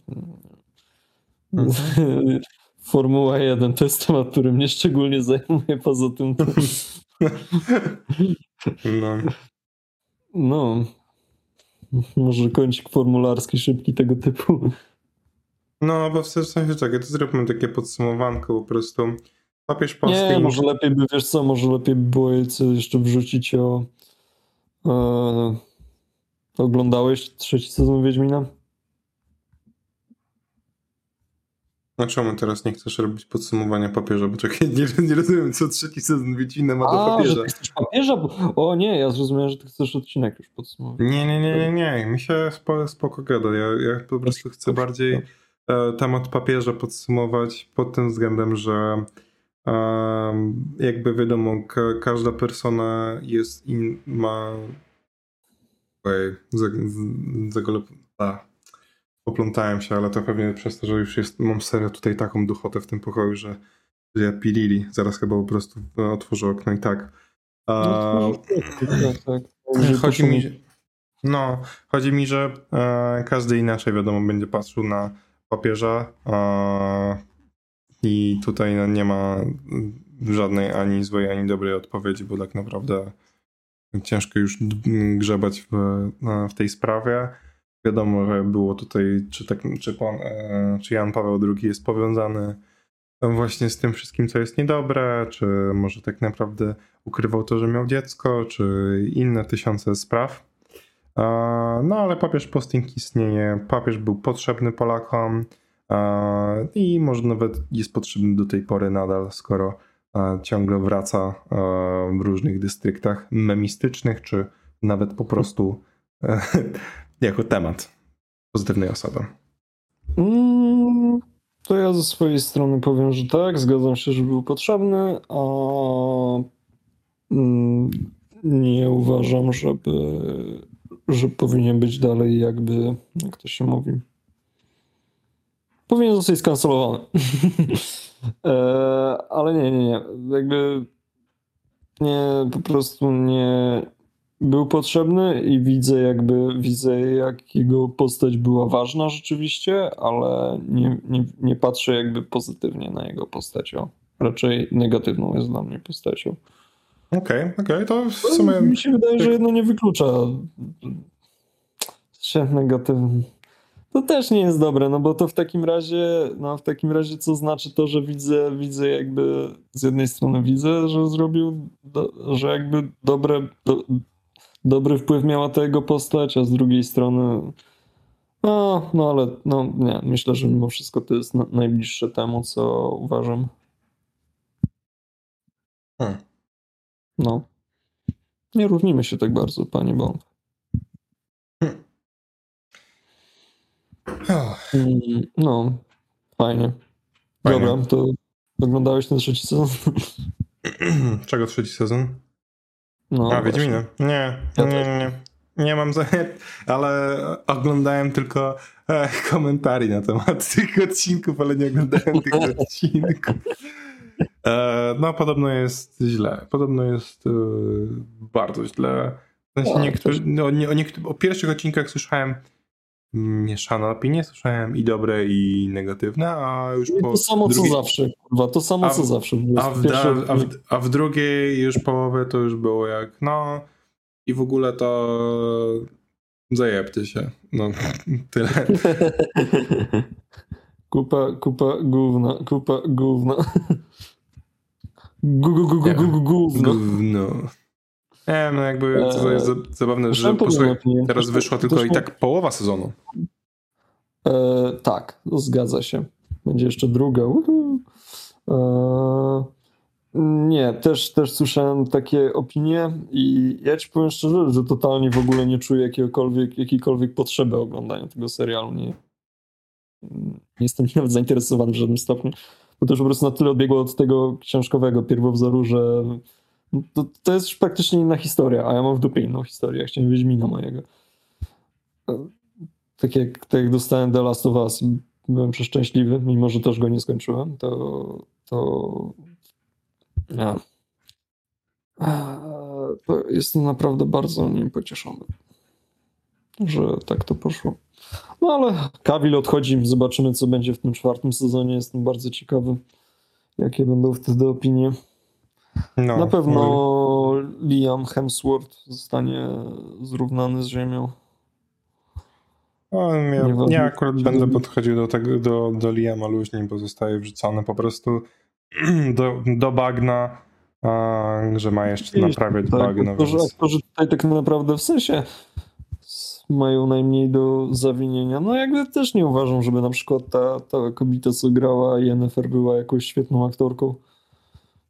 Mhm. Formuła 1 to jest temat, który mnie szczególnie zajmuje, poza tym. No. No. Może kącik formularski szybki tego typu. No, bo w sensie czekaj, to zróbmy takie podsumowanko po prostu. Papież polski... Nie, może lepiej by, wiesz co, może lepiej by było jeszcze wrzucić o... E, oglądałeś trzeci sezon Wiedźmina? A czemu teraz nie chcesz robić podsumowania papieża? Bo czekaj, nie, nie rozumiem, co trzeci sezon Wiedźmina ma do papieża. Że ty chcesz papieża? O nie, ja zrozumiałem, że ty chcesz odcinek już podsumować. Nie, nie, nie, nie, nie. Mi się spoko, spoko gada. Ja, ja po prostu chcę bardziej e, temat papieża podsumować pod tym względem, że jakby wiadomo, każda persona jest in, ma Ojej, zagolep... Poplątałem się, ale to pewnie przez to, że już jest, mam serio tutaj taką duchotę w tym pokoju, że, że ja pilili. Zaraz chyba po prostu otworzę okno i tak. No, tak, tak. Chodzi mi, no, chodzi mi, że e, każdy inaczej wiadomo będzie patrzył na papieża e, i tutaj no, nie ma żadnej ani złej, ani dobrej odpowiedzi, bo tak naprawdę ciężko już grzebać w, w tej sprawie. Wiadomo, że było tutaj, czy, tak, czy, pan, e, czy Jan Paweł II jest powiązany właśnie z tym wszystkim, co jest niedobre, czy może tak naprawdę ukrywał to, że miał dziecko, czy inne tysiące spraw. No ale papież Posting istnieje, papież był potrzebny Polakom i może nawet jest potrzebny do tej pory nadal, skoro ciągle wraca w różnych dystryktach memistycznych, czy nawet po prostu e, jako temat pozytywnej osoby. Mm, to ja ze swojej strony powiem, że tak, zgadzam się, że był potrzebny, a mm, nie uważam, żeby, że powinien być dalej jakby, jak to się mówi, powinien zostać skancelowany. e, ale nie, nie, nie. Jakby nie, po prostu nie, był potrzebny i widzę jakby, widzę jak jego postać była ważna rzeczywiście, ale nie, nie, nie patrzę jakby pozytywnie na jego postać. O. Raczej negatywną jest dla mnie postacią. Okej, okay, okej, okay, to w sumie... Mi się wydaje, że jedno nie wyklucza się negatywny. To też nie jest dobre, no bo to w takim razie, no w takim razie co znaczy to, że widzę, widzę jakby z jednej strony widzę, że zrobił, do, że jakby dobre, do, dobry wpływ miała ta jego postać, a z drugiej strony no, no ale no nie, myślę, że mimo wszystko to jest na, najbliższe temu, co uważam. Hmm. No. Nie równimy się tak bardzo, panie Bond. Hmm. Mm, no, fajnie. fajnie. Dobra, to oglądałeś ten trzeci sezon? Czego trzeci sezon? No, A, Wiedźmina. Nie, nie, nie, nie. Mam za... ale oglądałem tylko e, komentarzy na temat tych odcinków, ale nie oglądałem tych odcinków. E, no, podobno jest źle. Podobno jest e, bardzo źle. W sensie niektórzy, no, nie, o, niektórych, o pierwszych odcinkach słyszałem mieszane opinie, słyszałem i dobre, i negatywne, a już po... To samo drugiej... co zawsze, kurwa, to samo w, co zawsze. A w, a, w, a w drugiej już połowie to już było jak, no i w ogóle to zajebcie się. No, tyle. kupa, kupa gówna, kupa gówna. Gówno. Gówno. Nie, no jakby to jest zabawne, że teraz wyszła tylko i tak połowa sezonu. E, tak, zgadza się. Będzie jeszcze druga. E, nie, też, też słyszałem takie opinie i ja ci powiem szczerze, że totalnie w ogóle nie czuję jakiegokolwiek, jakiejkolwiek potrzeby oglądania tego serialu. Nie, nie jestem nawet zainteresowany w żadnym stopniu, bo to już po prostu na tyle odbiegło od tego książkowego pierwowzoru, że to, to jest już praktycznie inna historia, a ja mam w dupie inną historię. Ja chciałem Wiedźmina mojego. Tak jak, tak jak dostałem The Last of Us byłem przeszczęśliwy, mimo że też go nie skończyłem, to, to ja. To jestem naprawdę bardzo nim pocieszony, że tak to poszło. No ale Kawil odchodzi, zobaczymy co będzie w tym czwartym sezonie. Jestem bardzo ciekawy, jakie będą wtedy opinie. No, Na pewno no. Liam Hemsworth zostanie zrównany z ziemią. No, ja, ja akurat będę podchodził do, tego, do, do Liama luźniej, bo zostaje wrzucony po prostu do, do bagna, a, że ma jeszcze naprawiać tak, bagno. Aktorzy, więc... aktorzy tutaj tak naprawdę w sensie mają najmniej do zawinienia. No jakby też nie uważam, żeby na przykład ta, ta kobieta, co grała Yennefer była jakąś świetną aktorką.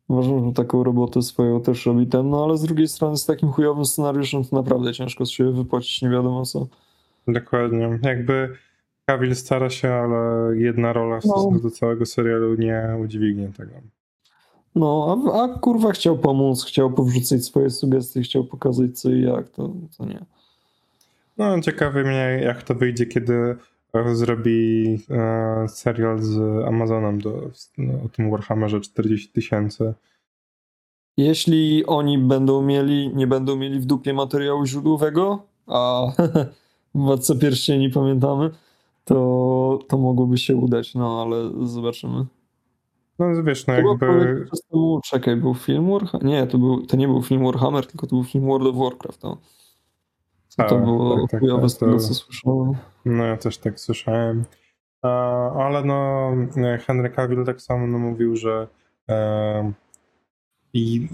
Uważam, że taką robotę swoją też robi ten, no ale z drugiej strony z takim chujowym scenariuszem to naprawdę ciężko z siebie wypłacić nie wiadomo co. Dokładnie. Jakby Cavill stara się, ale jedna rola w stosunku no. do całego serialu nie udźwignie tego. No, a, a kurwa chciał pomóc, chciał powrzucać swoje sugestie, chciał pokazać co i jak, to, to nie. No, ciekawy mnie, jak to wyjdzie, kiedy zrobi e, serial z Amazonem do, no, o tym Warhammerze 40 tysięcy. Jeśli oni będą mieli, nie będą mieli w dupie materiału źródłowego, a Władca Pierścieni pamiętamy, to, to mogłoby się udać, no ale zobaczymy. No wiesz, no jakby... Temu, czekaj, był film Warhammer? Nie, to, był, to nie był film Warhammer, tylko to był film World of Warcraft. No. To, to było tak, tak, tak, z tego, co słyszałem. No ja też tak słyszałem. ale no Henry Cavill tak samo no, mówił, że e,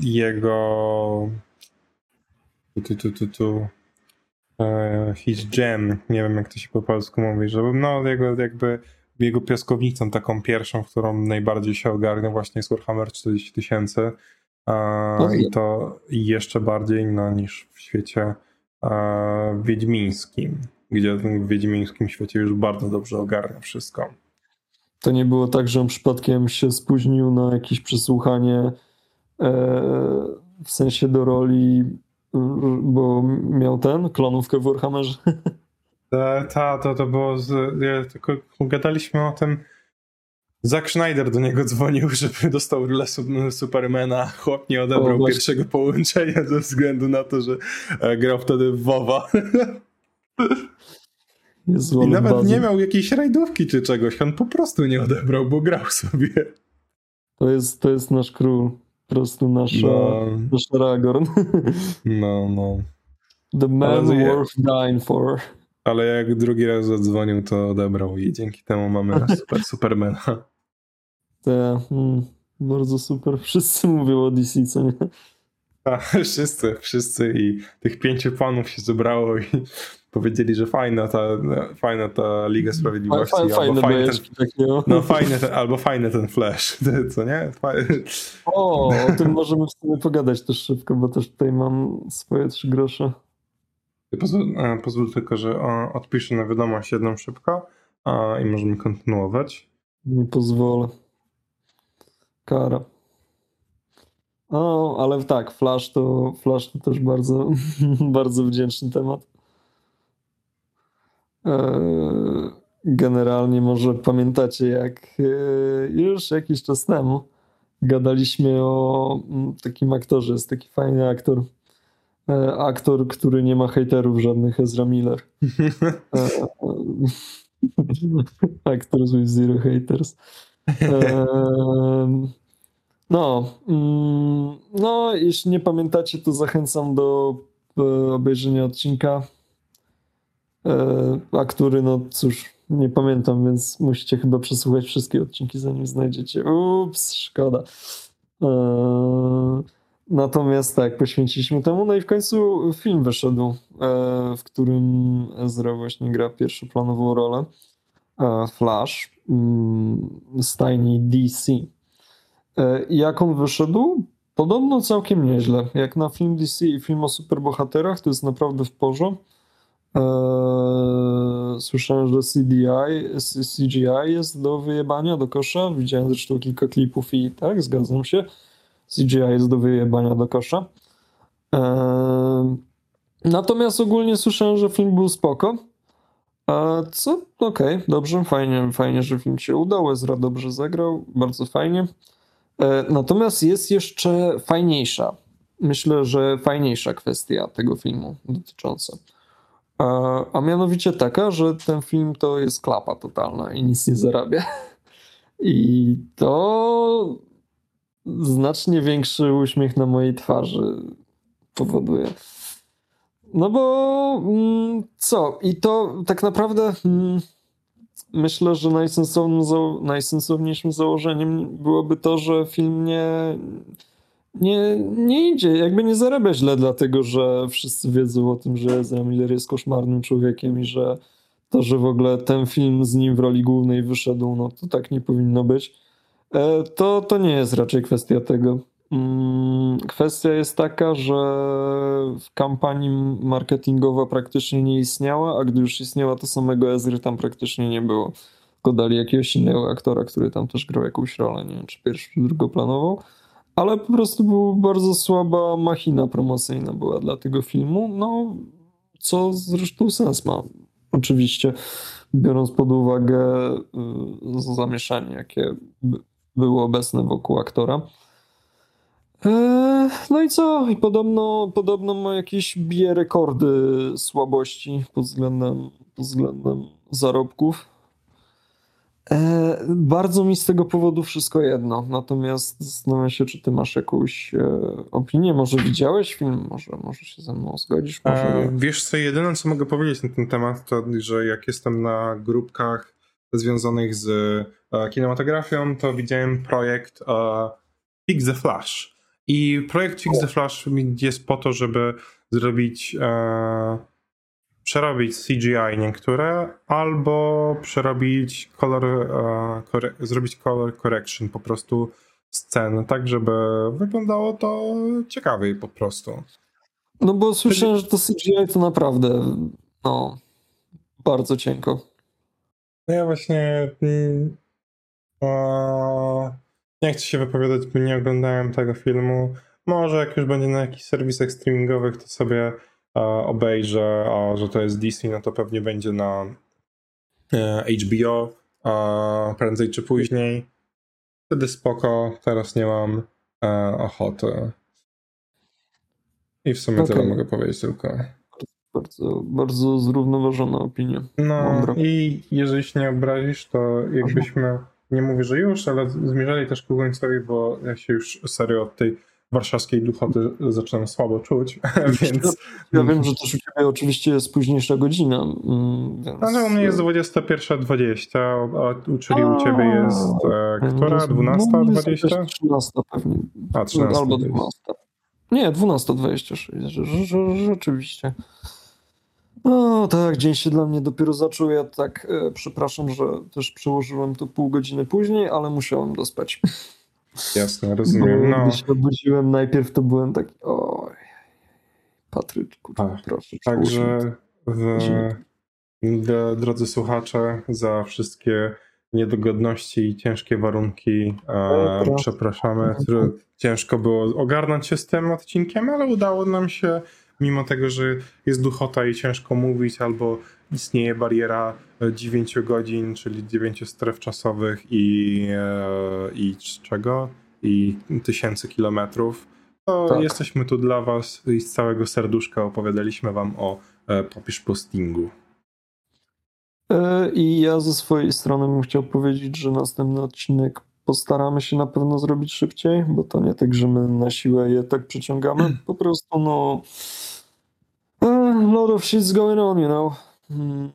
jego tu, tu, tu, tu, e, his jam, nie wiem jak to się po polsku mówi, że no jego jakby jego piaskownicą taką pierwszą, w którą najbardziej się ogarnia właśnie jest Warhammer 40 tysięcy i to jeszcze bardziej no, niż w świecie e, wiedźmińskim, gdzie w wiedźmińskim świecie już bardzo dobrze ogarnia wszystko. To nie było tak, że on przypadkiem się spóźnił na jakieś przesłuchanie e, w sensie do roli, bo miał ten, klonówkę w Warhammerze? Ta, ta to, to było, z, ja, tylko gadaliśmy o tym Zack Schneider do niego dzwonił, żeby dostał rolę su- Supermana. Chłop nie O, odebrał właśnie. pierwszego połączenia ze względu na to, że e, grał wtedy w WoWa. I nawet bazy. nie miał jakiejś rajdówki czy czegoś. On po prostu nie odebrał, bo grał sobie. To jest, to jest nasz król. Po prostu nasza, No, nasz Aragorn. no, no. The man worth dying for. Ale jak drugi raz zadzwonił, to odebrał i dzięki temu mamy super Supermana. Te, mm, bardzo super. Wszyscy mówią o DC, co nie? A, wszyscy, wszyscy i tych pięciu panów się zebrało i powiedzieli, że fajna ta, fajna ta Liga Sprawiedliwości. Fajne, albo fajne fajny ten, bajeczki takie. o. no fajny ten, albo fajny ten Flash, co nie? Fajny. O, o tym możemy w sumie pogadać też szybko, bo też tutaj mam swoje trzy grosze. Pozwól, e, pozwól tylko, że o, odpiszę na wiadomość jedną szybko i możemy kontynuować. Nie pozwolę. Kara. O, ale tak, Flash to, Flash to też bardzo, bardzo wdzięczny temat. Eee, Generalnie może pamiętacie, jak e, już jakiś czas temu gadaliśmy o mm, takim aktorze, jest taki fajny aktor. E, Aktor, który nie ma hejterów żadnych, Ezra Miller. E, Actors with zero haters. No, mm, no, jeśli nie pamiętacie, to zachęcam do e, obejrzenia odcinka. E, A który, no cóż, nie pamiętam, więc musicie chyba przesłuchać wszystkie odcinki, zanim znajdziecie. Ups, szkoda. Natomiast tak, poświęciliśmy temu. No i w końcu film wyszedł, e, w którym Ezra właśnie gra pierwszoplanową rolę. E, Flash mm, stajni DC. E, Jak on wyszedł? Podobno całkiem nieźle. Jak na film DC i film o superbohaterach, to jest naprawdę w porze. E, Słyszałem, że CDI, CGI jest do wyjebania, do kosza. Widziałem zresztą kilka klipów i tak, zgadzam się. CGI jest do wyjebania do kosza. E, Natomiast ogólnie słyszałem, że film był spoko. Co? Okej, dobrze, fajnie, fajnie, że film się udał. Ezra dobrze zagrał, bardzo fajnie. E, Natomiast jest jeszcze fajniejsza, myślę, że fajniejsza kwestia tego filmu dotycząca. A mianowicie taka, że ten film to jest klapa totalna i nic nie zarabia. I to znacznie większy uśmiech na mojej twarzy powoduje. No bo mm, co? I to tak naprawdę mm, myślę, że najsensowniejszym założeniem byłoby to, że film nie, nie, nie idzie, jakby nie zarabia źle, dlatego że wszyscy wiedzą o tym, że Ezra Miller jest koszmarnym człowiekiem i że to, że w ogóle ten film z nim w roli głównej wyszedł, no to tak nie powinno być. E, To, to nie jest raczej kwestia tego. Mm, Kwestia jest taka, że kampanii marketingowa praktycznie nie istniała, a gdy już istniała, to samego Ezry tam praktycznie nie było. Tylko dali jakiegoś innego aktora, który tam też grał jakąś rolę, nie wiem czy pierwszy, czy drugoplanową. Ale po prostu była bardzo słaba machina promocyjna była dla tego filmu, no co zresztą sens ma. Oczywiście, biorąc pod uwagę y, zamieszanie, jakie by- było obecne wokół aktora. Eee, No i co? I podobno, podobno ma jakieś bije rekordy słabości pod względem, pod względem zarobków. Eee, Bardzo mi z tego powodu wszystko jedno. Natomiast zastanawiam się, czy ty masz jakąś e, opinię. Może widziałeś film? Może, może się ze mną zgodzisz? Może E, wiesz co, jedyne co mogę powiedzieć na ten temat, to że jak jestem na grupkach związanych z e, kinematografią, to widziałem projekt e, Fix the Flash. I projekt Fix the Flash jest po to, żeby zrobić, e, przerobić CGI niektóre, albo przerobić e, kore, zrobić color correction po prostu scen, tak żeby wyglądało to ciekawiej po prostu. No bo słyszałem, że to CGI to naprawdę no, bardzo cienko. No ja właśnie nie chcę się wypowiadać, bo nie oglądałem tego filmu. Może jak już będzie na jakichś serwisach streamingowych, to sobie e, obejrzę, a że to jest DC, no to pewnie będzie na e, HBO prędzej czy później. Wtedy spoko, teraz nie mam e, ochoty. I w sumie tyle Okej. mogę powiedzieć tylko. Bardzo, bardzo zrównoważona opinia. No Mądro. i jeżeli się nie obrazisz, to jakbyśmy, nie mówię, że już, ale zmierzali też ku końcowi, bo ja się już serio od tej warszawskiej duchoty zaczynam słabo czuć, więc... Ja wiem, że też u ciebie oczywiście jest późniejsza godzina, mm, więc... Ale u mnie jest 21.20, a u- czyli u ciebie jest e, która? No, jest 12.20? jakaś 13 pewnie. A, 13.20. Albo 12. Nie, 12.26, że- że- że- rzeczywiście. No tak, dzień się dla mnie dopiero zaczął. Ja tak e, przepraszam, że też przełożyłem to pół godziny później, ale musiałem dospać. Jasne, rozumiem. Bo No, Gdy się obudziłem najpierw, to byłem taki, oj, Patryczku, Ach, proszę. Także w, d- drodzy słuchacze, za wszystkie niedogodności i ciężkie warunki e, przepraszamy. Ciężko było ogarnąć się z tym odcinkiem, ale udało nam się, mimo tego, że jest duchota i ciężko mówić, albo istnieje bariera 9 godzin, czyli 9 stref czasowych i, e, i czego? I tysięcy kilometrów. To Tak. jesteśmy tu dla Was i z całego serduszka opowiadaliśmy Wam o e, Popisz Postingu. E, I ja ze swojej strony bym chciał powiedzieć, że następny odcinek postaramy się na pewno zrobić szybciej, bo to nie tak, że my na siłę je tak przeciągamy. Po prostu, no. A lot of shit's going on, you know. Hmm.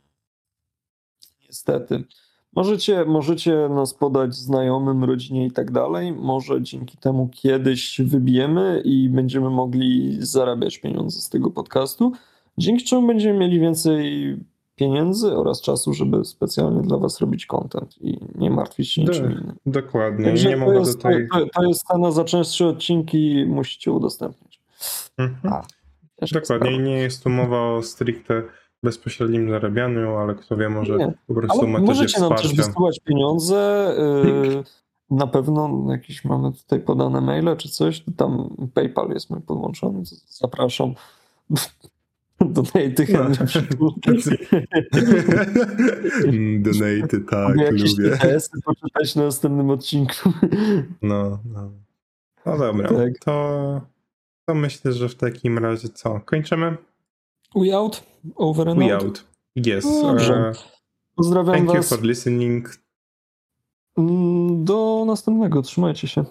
Niestety. Możecie, możecie nas podać znajomym, rodzinie i tak dalej. Może dzięki temu kiedyś wybijemy i będziemy mogli zarabiać pieniądze z tego podcastu. Dzięki czemu będziemy mieli więcej pieniędzy oraz czasu, żeby specjalnie dla Was robić content i nie martwić się niczym Tak. innym. Dokładnie. Także nie to, mogę jest, tutaj. to, to jest cena za częstsze odcinki, musicie udostępnić. Mhm. A, Dokładnie. I nie jest tu mowa o stricte bezpośrednim zarabianiu, ale kto wie, może Nie. po prostu Ale metodzie możecie nam też wysyłać pieniądze. Yy, na pewno jakieś mamy tutaj podane maile czy coś. Tam PayPal jest mój podłączony. Zapraszam. Donaty No. Donaty, tak, jakieś lubię. TTS-y poczytać na następnym odcinku. No, no. no dobra, Tak. to, to myślę, że w takim razie co? Kończymy? We out? Over and We out? out. Yes. Dobrze. e, Pozdrawiam Thank you was. for listening. Mm, Do następnego. Trzymajcie się.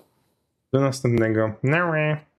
Do następnego. Nara.